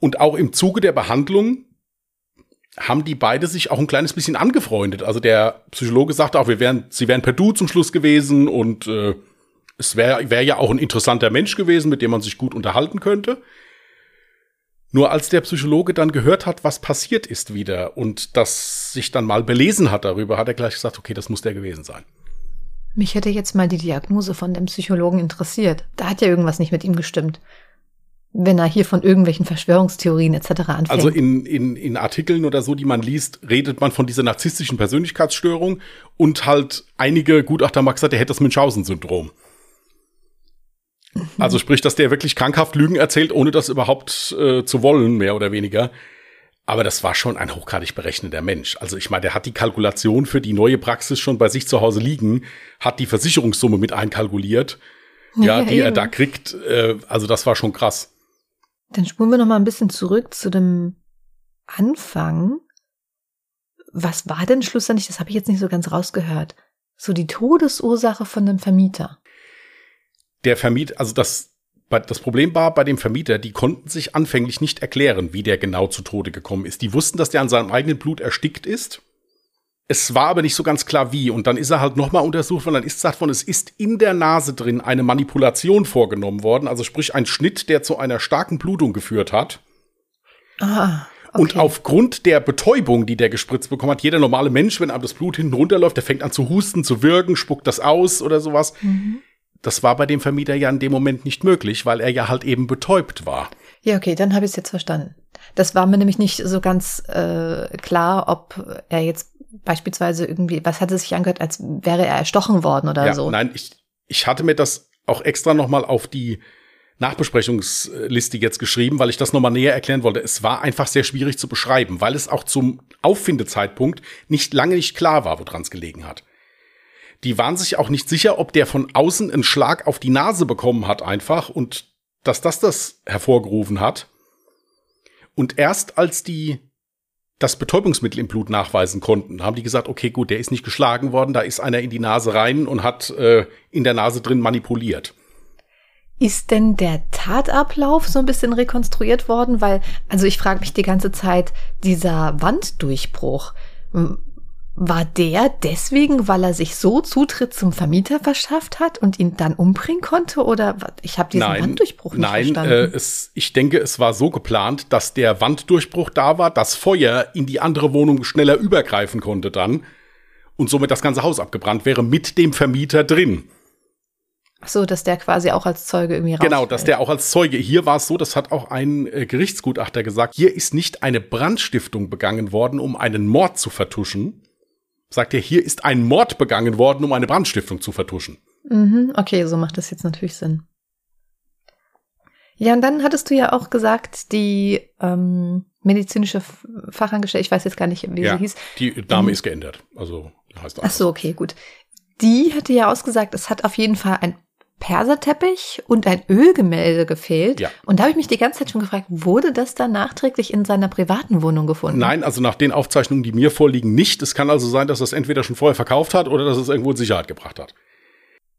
Und auch im Zuge der Behandlung haben die beide sich auch ein kleines bisschen angefreundet. Also der Psychologe sagte auch, wir wären, sie wären per Du zum Schluss gewesen und äh, es wäre wär ja auch ein interessanter Mensch gewesen, mit dem man sich gut unterhalten könnte. Nur als der Psychologe dann gehört hat, was passiert ist wieder und das sich dann mal belesen hat darüber, hat er gleich gesagt, okay, das muss der gewesen sein. Mich hätte jetzt mal die Diagnose von dem Psychologen interessiert. Da hat ja irgendwas nicht mit ihm gestimmt. Wenn er hier von irgendwelchen Verschwörungstheorien etc. anfängt. Also in, in, in Artikeln oder so, die man liest, redet man von dieser narzisstischen Persönlichkeitsstörung und halt einige Gutachter haben gesagt, er hätte das Münchhausen-Syndrom. Also sprich, dass der wirklich krankhaft Lügen erzählt, ohne das überhaupt äh, zu wollen, mehr oder weniger. Aber das war schon ein hochgradig berechnender Mensch. Also ich meine, der hat die Kalkulation für die neue Praxis schon bei sich zu Hause liegen, hat die Versicherungssumme mit einkalkuliert, ja, die er eben. da kriegt. Äh, also das war schon krass. Dann spulen wir noch mal ein bisschen zurück zu dem Anfang. Was war denn schlussendlich, das habe ich jetzt nicht so ganz rausgehört, so die Todesursache von dem Vermieter? Der Vermieter, also das, das Problem war bei dem Vermieter, die konnten sich anfänglich nicht erklären, wie der genau zu Tode gekommen ist. Die wussten, dass der an seinem eigenen Blut erstickt ist. Es war aber nicht so ganz klar wie. Und dann ist er halt nochmal untersucht worden. Dann ist gesagt worden, es ist in der Nase drin eine Manipulation vorgenommen worden. Also sprich ein Schnitt, der zu einer starken Blutung geführt hat. Ah, okay. Und aufgrund der Betäubung, die der gespritzt bekommen hat, jeder normale Mensch, wenn einem das Blut hinten runterläuft, der fängt an zu husten, zu würgen, spuckt das aus oder sowas. Mhm. Das war bei dem Vermieter ja in dem Moment nicht möglich, weil er ja halt eben betäubt war. Ja, okay, dann habe ich es jetzt verstanden. Das war mir nämlich nicht so ganz äh, klar, ob er jetzt beispielsweise irgendwie, was hatte sich angehört, als wäre er erstochen worden oder ja, so. nein, ich, ich hatte mir das auch extra noch mal auf die Nachbesprechungsliste jetzt geschrieben, weil ich das noch mal näher erklären wollte. Es war einfach sehr schwierig zu beschreiben, weil es auch zum Auffindezeitpunkt nicht lange nicht klar war, woran es gelegen hat. Die waren sich auch nicht sicher, ob der von außen einen Schlag auf die Nase bekommen hat einfach und dass das das hervorgerufen hat. Und erst als die das Betäubungsmittel im Blut nachweisen konnten, haben die gesagt, okay, gut, der ist nicht geschlagen worden, da ist einer in die Nase rein und hat äh, in der Nase drin manipuliert. Ist denn der Tatablauf so ein bisschen rekonstruiert worden? Weil, also ich frage mich die ganze Zeit, dieser Wanddurchbruch, m- war der deswegen, weil er sich so Zutritt zum Vermieter verschafft hat und ihn dann umbringen konnte? Oder ich habe diesen Wanddurchbruch nicht nein, verstanden. äh, es, ich denke, es war so geplant, dass der Wanddurchbruch da war, das Feuer in die andere Wohnung schneller übergreifen konnte dann und somit das ganze Haus abgebrannt wäre mit dem Vermieter drin. Ach so, dass der quasi auch als Zeuge irgendwie raus. Genau, dass der auch als Zeuge. Hier war es so, das hat auch ein äh, Gerichtsgutachter gesagt, hier ist nicht eine Brandstiftung begangen worden, um einen Mord zu vertuschen. Sagt er, hier ist ein Mord begangen worden, um eine Brandstiftung zu vertuschen. Mhm, okay, so macht das jetzt natürlich Sinn. Ja, und dann hattest du ja auch gesagt, die, ähm, medizinische Fachangestellte, ich weiß jetzt gar nicht, wie ja, sie hieß. Die Name ist geändert. Also heißt Ach so, okay, gut. Die hatte ja ausgesagt, es hat auf jeden Fall ein Perserteppich und ein Ölgemälde gefehlt. Ja. Und da habe ich mich die ganze Zeit schon gefragt, wurde das dann nachträglich in seiner privaten Wohnung gefunden? Nein, also nach den Aufzeichnungen, die mir vorliegen, nicht. Es kann also sein, dass er es entweder schon vorher verkauft hat oder dass es irgendwo in Sicherheit gebracht hat.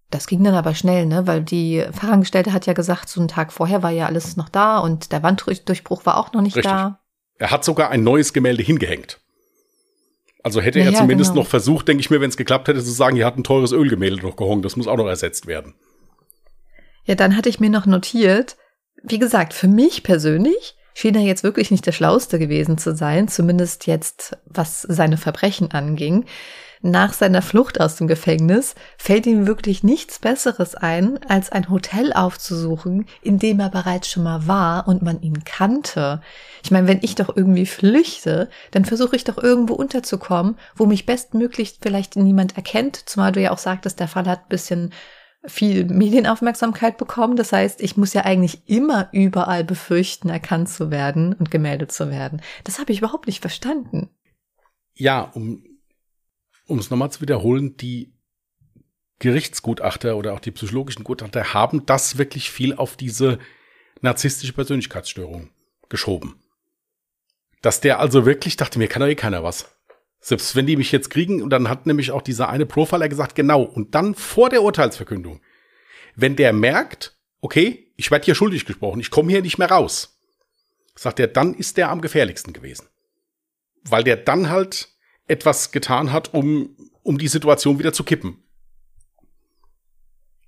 Das ging dann aber schnell, ne? Weil die Fachangestellte hat ja gesagt, so einen Tag vorher war ja alles noch da und der Wanddurchbruch war auch noch nicht Richtig. da. Er hat sogar ein neues Gemälde hingehängt. Also hätte ja, er zumindest genau. noch versucht, denke ich mir, wenn es geklappt hätte, zu sagen, hier hat ein teures Ölgemälde noch gehongen, das muss auch noch ersetzt werden. Ja, dann hatte ich mir noch notiert, wie gesagt, für mich persönlich schien er jetzt wirklich nicht der Schlauste gewesen zu sein, zumindest jetzt, was seine Verbrechen anging. Nach seiner Flucht aus dem Gefängnis fällt ihm wirklich nichts Besseres ein, als ein Hotel aufzusuchen, in dem er bereits schon mal war und man ihn kannte. Ich meine, wenn ich doch irgendwie flüchte, dann versuche ich doch irgendwo unterzukommen, wo mich bestmöglich vielleicht niemand erkennt, zumal du ja auch sagtest, der Fall hat bisschen viel Medienaufmerksamkeit bekommen. Das heißt, ich muss ja eigentlich immer überall befürchten, erkannt zu werden und gemeldet zu werden. Das habe ich überhaupt nicht verstanden. Ja, um es nochmal zu wiederholen, die Gerichtsgutachter oder auch die psychologischen Gutachter haben das wirklich viel auf diese narzisstische Persönlichkeitsstörung geschoben. Dass der also wirklich dachte, mir kann doch eh keiner was. Selbst wenn die mich jetzt kriegen, und dann hat nämlich auch dieser eine Profiler gesagt, genau, und dann vor der Urteilsverkündung, wenn der merkt, okay, ich werde hier schuldig gesprochen, ich komme hier nicht mehr raus, sagt er, dann ist der am gefährlichsten gewesen. Weil der dann halt etwas getan hat, um, um die Situation wieder zu kippen.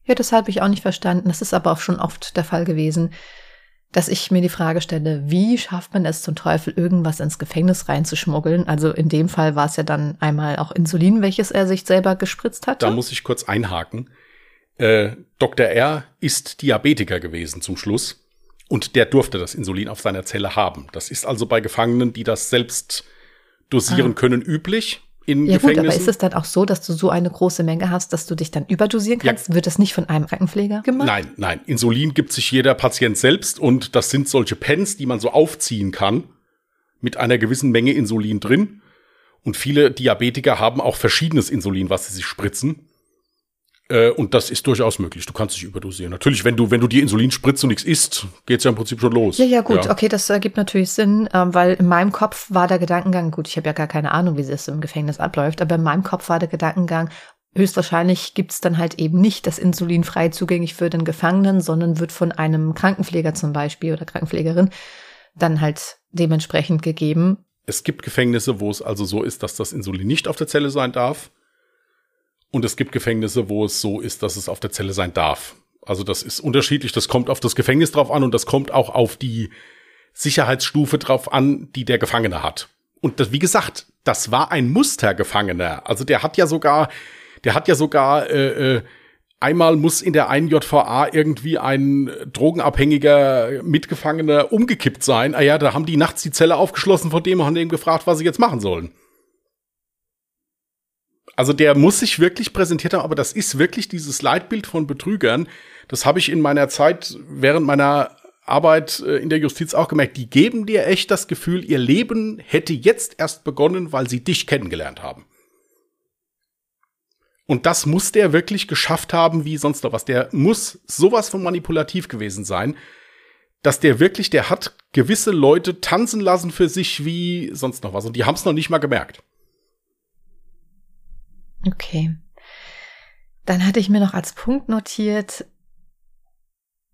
Ja, das habe ich auch nicht verstanden. Das ist aber auch schon oft der Fall gewesen, dass ich mir die Frage stelle, wie schafft man es zum Teufel, irgendwas ins Gefängnis reinzuschmuggeln? Also in dem Fall war es ja dann einmal auch Insulin, welches er sich selber gespritzt hat. Da muss ich kurz einhaken. Äh, Dr. R ist Diabetiker gewesen zum Schluss und der durfte das Insulin auf seiner Zelle haben. Das ist also bei Gefangenen, die das selbst dosieren ah. können, üblich in ja, Gefängnissen. Gut, aber ist es dann auch so, dass du so eine große Menge hast, dass du dich dann überdosieren kannst? Ja. Wird das nicht von einem Krankenpfleger gemacht? Nein, nein. Insulin gibt sich jeder Patient selbst und das sind solche Pens, die man so aufziehen kann mit einer gewissen Menge Insulin drin. Und viele Diabetiker haben auch verschiedenes Insulin, was sie sich spritzen. Äh, und das ist durchaus möglich. Du kannst dich überdosieren. Natürlich, wenn du, wenn du dir Insulin spritzt und nichts isst, geht's ja im Prinzip schon los. Ja, ja, gut. Ja. Okay, das ergibt natürlich Sinn, ähm, weil in meinem Kopf war der Gedankengang, gut, ich habe ja gar keine Ahnung, wie das im Gefängnis abläuft, aber in meinem Kopf war der Gedankengang, höchstwahrscheinlich gibt's dann halt eben nicht das Insulin frei zugänglich für den Gefangenen, sondern wird von einem Krankenpfleger zum Beispiel oder Krankenpflegerin dann halt dementsprechend gegeben. Es gibt Gefängnisse, wo es also so ist, dass das Insulin nicht auf der Zelle sein darf. Und es gibt Gefängnisse, wo es so ist, dass es auf der Zelle sein darf. Also das ist unterschiedlich. Das kommt auf das Gefängnis drauf an und das kommt auch auf die Sicherheitsstufe drauf an, die der Gefangene hat. Und das, wie gesagt, das war ein Mustergefangener. Also der hat ja sogar, der hat ja sogar äh, äh, einmal muss in der einen JVA irgendwie ein drogenabhängiger Mitgefangener umgekippt sein. Ah ja, da haben die nachts die Zelle aufgeschlossen von dem und haben dem gefragt, was sie jetzt machen sollen. Also der muss sich wirklich präsentiert haben, aber das ist wirklich dieses Leitbild von Betrügern. Das habe ich in meiner Zeit während meiner Arbeit äh, in der Justiz auch gemerkt. Die geben dir echt das Gefühl, ihr Leben hätte jetzt erst begonnen, weil sie dich kennengelernt haben. Und das muss der wirklich geschafft haben, wie sonst noch was. Der muss sowas von manipulativ gewesen sein, dass der wirklich, der hat gewisse Leute tanzen lassen für sich wie sonst noch was. Und die haben es noch nicht mal gemerkt. Okay. Dann hatte ich mir noch als Punkt notiert,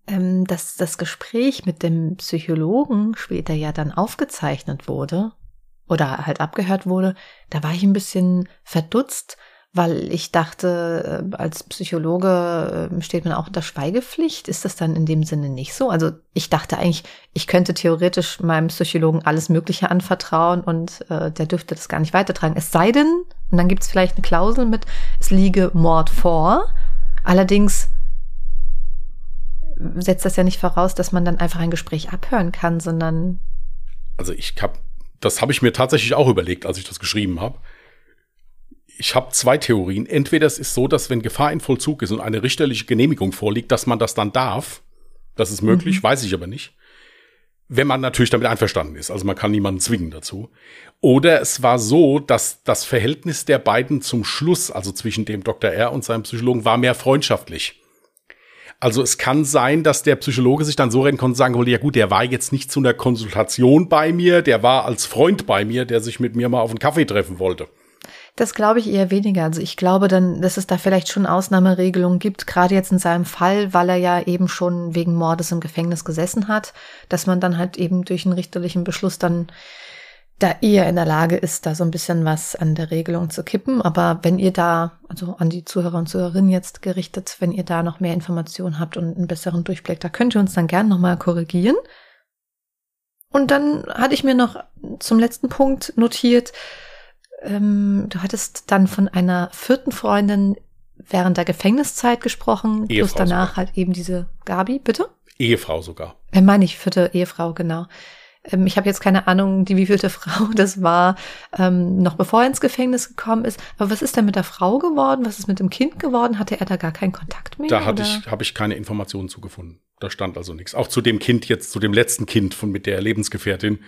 ähm, dass das Gespräch mit dem Psychologen später ja dann aufgezeichnet wurde oder halt abgehört wurde. Da war ich ein bisschen verdutzt, weil ich dachte, äh, als Psychologe äh, steht man auch unter Schweigepflicht. Ist das dann in dem Sinne nicht so? Also ich dachte eigentlich, ich könnte theoretisch meinem Psychologen alles Mögliche anvertrauen und äh, der dürfte das gar nicht weitertragen. Es sei denn, und dann gibt es vielleicht eine Klausel mit, es liege Mord vor. Allerdings setzt das ja nicht voraus, dass man dann einfach ein Gespräch abhören kann, sondern. Also ich habe, das habe ich mir tatsächlich auch überlegt, als ich das geschrieben habe ich habe zwei Theorien. Entweder es ist so, dass wenn Gefahr in Vollzug ist und eine richterliche Genehmigung vorliegt, dass man das dann darf. Das ist möglich, mhm. weiß ich aber nicht. wenn man natürlich damit einverstanden ist. Also man kann niemanden zwingen dazu. Oder es war so, dass das Verhältnis der beiden zum Schluss, also zwischen dem Dr. R und seinem Psychologen, war mehr freundschaftlich. Also es kann sein, dass der Psychologe sich dann so rennen konnte und sagen wollte, ja gut, der war jetzt nicht zu einer Konsultation bei mir, der war als Freund bei mir, der sich mit mir mal auf einen Kaffee treffen wollte. Das glaube ich eher weniger. Also ich glaube dann, dass es da vielleicht schon Ausnahmeregelungen gibt, gerade jetzt in seinem Fall, weil er ja eben schon wegen Mordes im Gefängnis gesessen hat, dass man dann halt eben durch einen richterlichen Beschluss dann da eher in der Lage ist, da so ein bisschen was an der Regelung zu kippen. Aber wenn ihr da, also an die Zuhörer und Zuhörerinnen jetzt gerichtet, wenn ihr da noch mehr Informationen habt und einen besseren Durchblick, da könnt ihr uns dann gerne nochmal korrigieren. Und dann hatte ich mir noch zum letzten Punkt notiert, ähm, du hattest dann von einer vierten Freundin während der Gefängniszeit gesprochen, Ehefrau plus danach sogar. halt eben diese Gabi, bitte? Ehefrau sogar. Äh, meine ich, vierte Ehefrau, genau. Ähm, ich habe jetzt keine Ahnung, die wievielte Frau das war, ähm, noch bevor er ins Gefängnis gekommen ist. Aber was ist denn mit der Frau geworden? Was ist mit dem Kind geworden? Hatte er da gar keinen Kontakt mehr? Da hatte ich, habe ich keine Informationen zugefunden. Da stand also nichts. Auch zu dem Kind jetzt, zu dem letzten Kind von mit der Lebensgefährtin,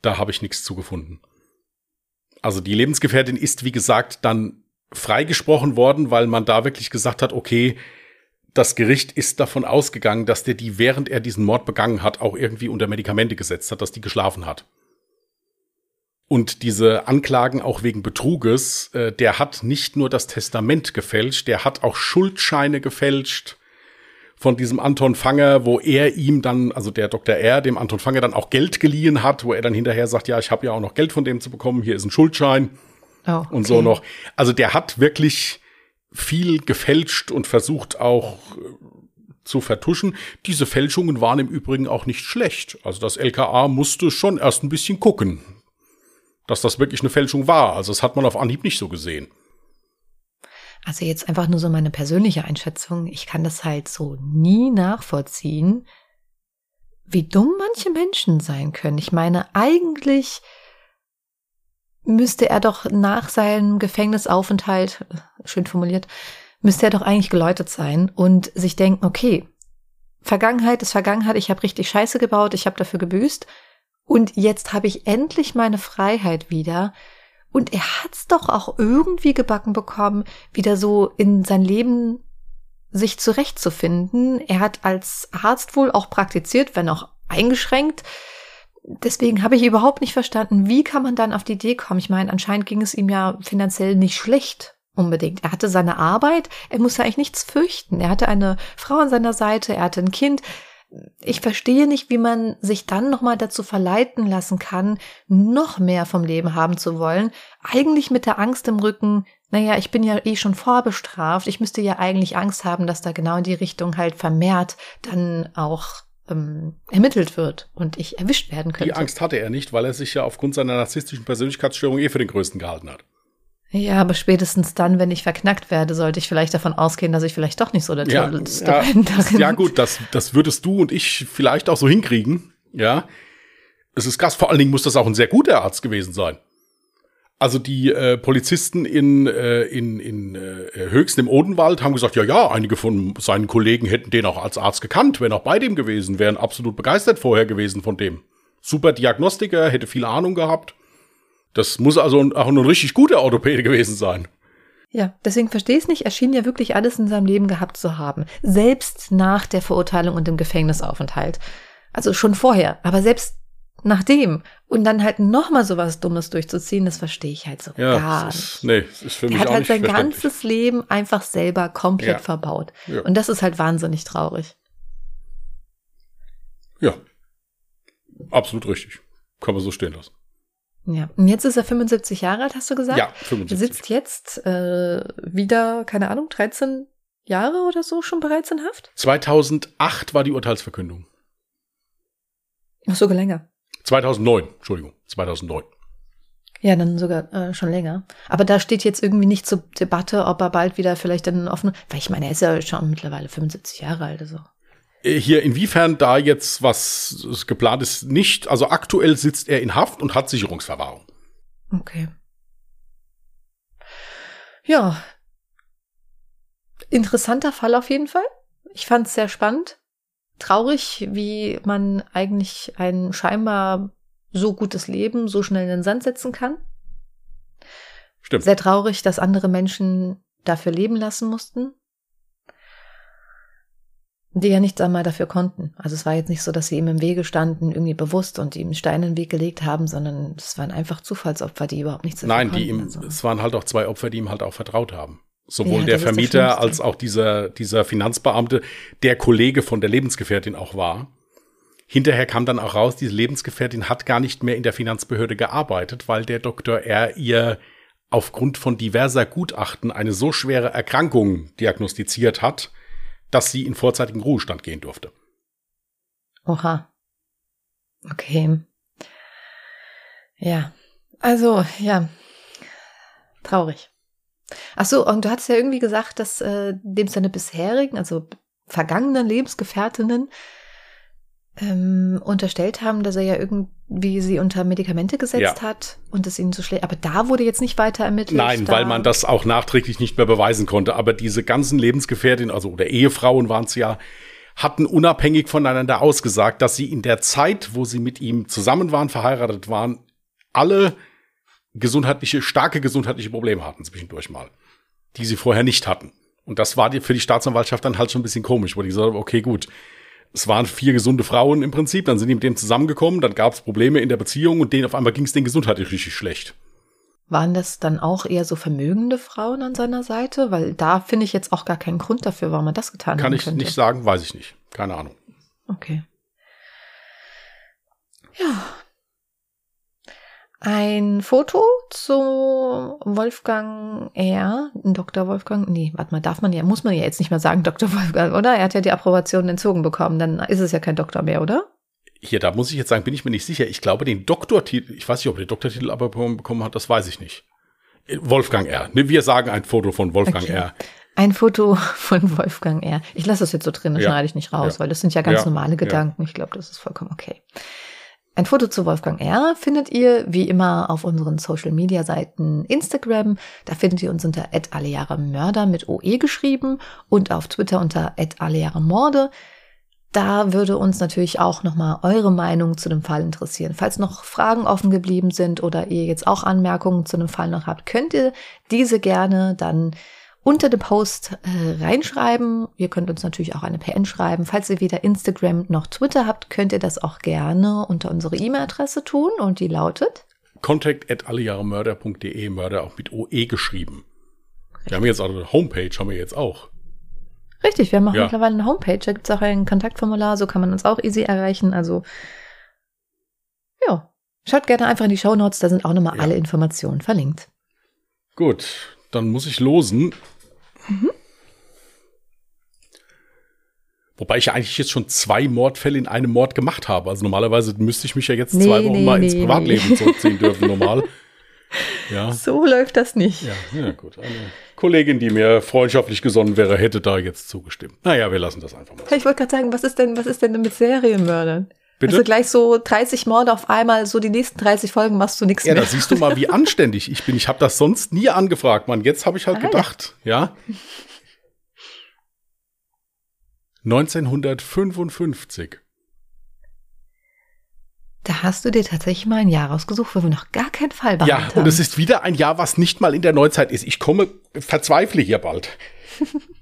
da habe ich nichts zugefunden. Also die Lebensgefährtin ist, wie gesagt, dann freigesprochen worden, weil man da wirklich gesagt hat, okay, das Gericht ist davon ausgegangen, dass der die, während er diesen Mord begangen hat, auch irgendwie unter Medikamente gesetzt hat, dass die geschlafen hat. Und diese Anklagen auch wegen Betruges, äh, der hat nicht nur das Testament gefälscht, der hat auch Schuldscheine gefälscht von diesem Anton Fanger, wo er ihm dann, also der Dr. R, dem Anton Fanger dann auch Geld geliehen hat, wo er dann hinterher sagt, ja, ich habe ja auch noch Geld von dem zu bekommen, hier ist ein Schuldschein oh, okay. und so noch. Also der hat wirklich viel gefälscht und versucht auch äh, zu vertuschen. Diese Fälschungen waren im Übrigen auch nicht schlecht. Also das LKA musste schon erst ein bisschen gucken, dass das wirklich eine Fälschung war. Also das hat man auf Anhieb nicht so gesehen. Also jetzt einfach nur so meine persönliche Einschätzung. Ich kann das halt so nie nachvollziehen, wie dumm manche Menschen sein können. Ich meine, eigentlich müsste er doch nach seinem Gefängnisaufenthalt, schön formuliert, müsste er doch eigentlich geläutet sein und sich denken, okay, Vergangenheit ist Vergangenheit, ich habe richtig Scheiße gebaut, ich habe dafür gebüßt und jetzt habe ich endlich meine Freiheit wieder und er hat's doch auch irgendwie gebacken bekommen, wieder so in sein Leben sich zurechtzufinden. Er hat als Arzt wohl auch praktiziert, wenn auch eingeschränkt. Deswegen habe ich überhaupt nicht verstanden, wie kann man dann auf die Idee kommen? Ich meine, anscheinend ging es ihm ja finanziell nicht schlecht unbedingt. Er hatte seine Arbeit, er musste eigentlich nichts fürchten. Er hatte eine Frau an seiner Seite, er hatte ein Kind ich verstehe nicht, wie man sich dann nochmal dazu verleiten lassen kann, noch mehr vom Leben haben zu wollen. Eigentlich mit der Angst im Rücken, naja, ich bin ja eh schon vorbestraft. Ich müsste ja eigentlich Angst haben, dass da genau in die Richtung halt vermehrt dann auch ähm, ermittelt wird und ich erwischt werden könnte. Die Angst hatte er nicht, weil er sich ja aufgrund seiner narzisstischen Persönlichkeitsstörung eh für den Größten gehalten hat. Ja, aber spätestens dann, wenn ich verknackt werde, sollte ich vielleicht davon ausgehen, dass ich vielleicht doch nicht so der ja, Tollste ja, bin. Darin. Ja gut, das, das würdest du und ich vielleicht auch so hinkriegen. Ja, es ist krass. Vor allen Dingen muss das auch ein sehr guter Arzt gewesen sein. Also die äh, Polizisten in, äh, in, in äh, Höchst im Odenwald haben gesagt, ja, ja, einige von seinen Kollegen hätten den auch als Arzt gekannt, wären auch bei dem gewesen, wären absolut begeistert vorher gewesen von dem. Super Diagnostiker, hätte viel Ahnung gehabt. Das muss also auch ein richtig guter Orthopäde gewesen sein. Ja, deswegen verstehe ich es nicht. Er schien ja wirklich alles in seinem Leben gehabt zu haben. Selbst nach der Verurteilung und dem Gefängnisaufenthalt. Also schon vorher, aber selbst nachdem. Und dann halt nochmal sowas Dummes durchzuziehen, das verstehe ich halt so ja, gar nicht. Ist, nee, das ist für mich er hat auch halt sein ganzes Leben einfach selber komplett ja. verbaut. Ja. Und das ist halt wahnsinnig traurig. Ja. Absolut richtig. Kann man so stehen lassen. Ja, und jetzt ist er 75 Jahre alt, hast du gesagt? Ja, 75. Er sitzt jetzt äh, wieder, keine Ahnung, 13 Jahre oder so schon bereits in Haft? 2008 war die Urteilsverkündung. Ach, sogar länger. 2009, Entschuldigung, 2009. Ja, dann sogar äh, schon länger. Aber da steht jetzt irgendwie nicht zur Debatte, ob er bald wieder vielleicht einen offenen, weil ich meine, er ist ja schon mittlerweile 75 Jahre alt, also. Äh, hier inwiefern da jetzt was geplant ist, nicht. Also aktuell sitzt er in Haft und hat Sicherungsverwahrung. Okay. Ja. Interessanter Fall auf jeden Fall. Ich fand es sehr spannend. traurig, wie man eigentlich ein scheinbar so gutes Leben so schnell in den Sand setzen kann. Stimmt. Sehr traurig, dass andere Menschen dafür leben lassen mussten. Die ja nichts einmal dafür konnten. Also es war jetzt nicht so, dass sie ihm im Wege standen, irgendwie bewusst und ihm Steine in den Weg gelegt haben, sondern es waren einfach Zufallsopfer, die überhaupt nichts dafür Nein, konnten. die ihm, also. es waren halt auch zwei Opfer, die ihm halt auch vertraut haben. Sowohl Ja, der Vermieter Schlimmste. als auch dieser, dieser Finanzbeamte, der Kollege von der Lebensgefährtin auch war. Hinterher kam dann auch raus, diese Lebensgefährtin hat gar nicht mehr in der Finanzbehörde gearbeitet, weil der Dr. R. ihr aufgrund von diverser Gutachten eine so schwere Erkrankung diagnostiziert hat, dass sie in vorzeitigen Ruhestand gehen durfte. Oha. Okay. Ja. Also, ja. Traurig. Ach so, und du hast ja irgendwie gesagt, dass äh, dem seine bisherigen, also vergangenen Lebensgefährtinnen ähm, unterstellt haben, dass er ja irgendwie sie unter Medikamente gesetzt Ja. hat und es ihnen so schlecht. Aber da wurde jetzt nicht weiter ermittelt. Nein, weil man das auch nachträglich nicht mehr beweisen konnte. Aber diese ganzen Lebensgefährtinnen, also oder Ehefrauen waren es ja, hatten unabhängig voneinander ausgesagt, dass sie in der Zeit, wo sie mit ihm zusammen waren, verheiratet waren, alle gesundheitliche, starke gesundheitliche Probleme hatten zwischendurch mal, die sie vorher nicht hatten. Und das war für die Staatsanwaltschaft dann halt schon ein bisschen komisch, wo die gesagt haben, okay, gut, es waren vier gesunde Frauen im Prinzip, dann sind die mit dem zusammengekommen, dann gab es Probleme in der Beziehung und denen auf einmal ging es denen gesundheitlich richtig schlecht. Waren das dann auch eher so vermögende Frauen an seiner Seite? Weil da finde ich jetzt auch gar keinen Grund dafür, warum er das getan Kann haben ich könnte. nicht sagen, weiß ich nicht. Keine Ahnung. Okay. Ja. Ein Foto zu Wolfgang R., Dr. Wolfgang, nee, warte mal, darf man ja, muss man ja jetzt nicht mehr sagen, Dr. Wolfgang, oder? Er hat ja die Approbation entzogen bekommen, dann ist es ja kein Doktor mehr, oder? Hier, da muss ich jetzt sagen, bin ich mir nicht sicher. Ich glaube, den Doktortitel, ich weiß nicht, ob er den Doktortitel aber bekommen hat, das weiß ich nicht. Äh, Wolfgang R. Ne, wir sagen ein Foto von Wolfgang Okay. R. Ein Foto von Wolfgang R. Ich lasse das jetzt so drin, das Ja. schneide ich nicht raus, Ja. weil das sind ja ganz Ja. normale. Gedanken. Ich glaube, das ist vollkommen okay. Ein Foto zu Wolfgang R. findet ihr wie immer auf unseren Social Media Seiten Instagram. Da findet ihr uns unter Mörder mit OE geschrieben und auf Twitter unter Morde. Da würde uns natürlich auch nochmal eure Meinung zu dem Fall interessieren. Falls noch Fragen offen geblieben sind oder ihr jetzt auch Anmerkungen zu dem Fall noch habt, könnt ihr diese gerne dann unter dem Post äh, reinschreiben. Ihr könnt uns natürlich auch eine PN schreiben. Falls ihr weder Instagram noch Twitter habt, könnt ihr das auch gerne unter unsere E-Mail-Adresse tun und die lautet Contact at allejahremörder.de, Mörder auch mit OE geschrieben. Wir haben jetzt auch eine Homepage, haben wir jetzt auch. Richtig, wir haben auch Ja. mittlerweile eine Homepage, da gibt es auch ein Kontaktformular, so kann man uns auch easy erreichen. Also ja, schaut gerne einfach in die Shownotes, da sind auch nochmal Ja. alle Informationen verlinkt. Gut, dann muss ich losen. Mhm. Wobei ich ja eigentlich jetzt schon zwei Mordfälle in einem Mord gemacht habe. Also normalerweise müsste ich mich ja jetzt Nee, zwei Wochen nee, mal ins nee, Privatleben nee. zurückziehen dürfen, normal. Ja. So läuft das nicht. Ja, ja, gut. Eine Kollegin, die mir freundschaftlich gesonnen wäre, hätte da jetzt zugestimmt. Naja, wir lassen das einfach mal. Ich wollte gerade sagen, was ist denn, was ist denn mit Serienmördern? Bitte? Also gleich so 30 Morde auf einmal, so die nächsten 30 Folgen machst du nichts Ja, mehr. da siehst du mal, wie anständig ich bin. Ich habe das sonst nie angefragt, Mann. Jetzt habe ich halt Ah, ja. gedacht, ja. 1955. Da hast du dir tatsächlich mal ein Jahr rausgesucht, wo wir noch gar keinen Fall Ja, behandelt haben. und es ist wieder ein Jahr, was nicht mal in der Neuzeit ist. Ich komme, verzweifle hier bald.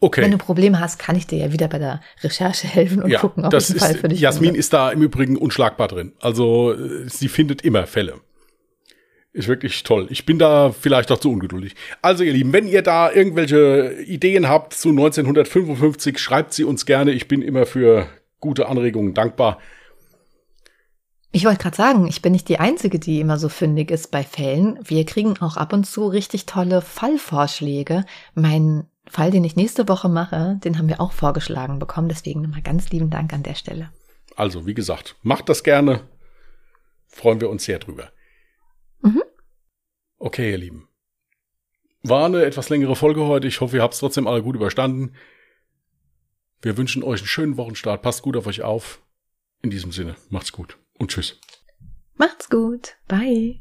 Okay. Wenn du Probleme hast, kann ich dir ja wieder bei der Recherche helfen und ja, gucken, ob das ich einen Fall für dich Jasmin finde. ist da im Übrigen unschlagbar drin. Also äh, sie findet immer Fälle. Ist wirklich toll. Ich bin da vielleicht auch zu ungeduldig. Also ihr Lieben, wenn ihr da irgendwelche Ideen habt zu 1955, schreibt sie uns gerne. Ich bin immer für gute Anregungen dankbar. Ich wollte gerade sagen, ich bin nicht die Einzige, die immer so fündig ist bei Fällen. Wir kriegen auch ab und zu richtig tolle Fallvorschläge. Mein Fall, den ich nächste Woche mache, den haben wir auch vorgeschlagen bekommen. Deswegen nochmal ganz lieben Dank an der Stelle. Also, wie gesagt, macht das gerne. Freuen wir uns sehr drüber. Mhm. Okay, ihr Lieben. War eine etwas längere Folge heute. Ich hoffe, ihr habt es trotzdem alle gut überstanden. Wir wünschen euch einen schönen Wochenstart. Passt gut auf euch auf. In diesem Sinne, macht's gut und tschüss. Macht's gut. Bye.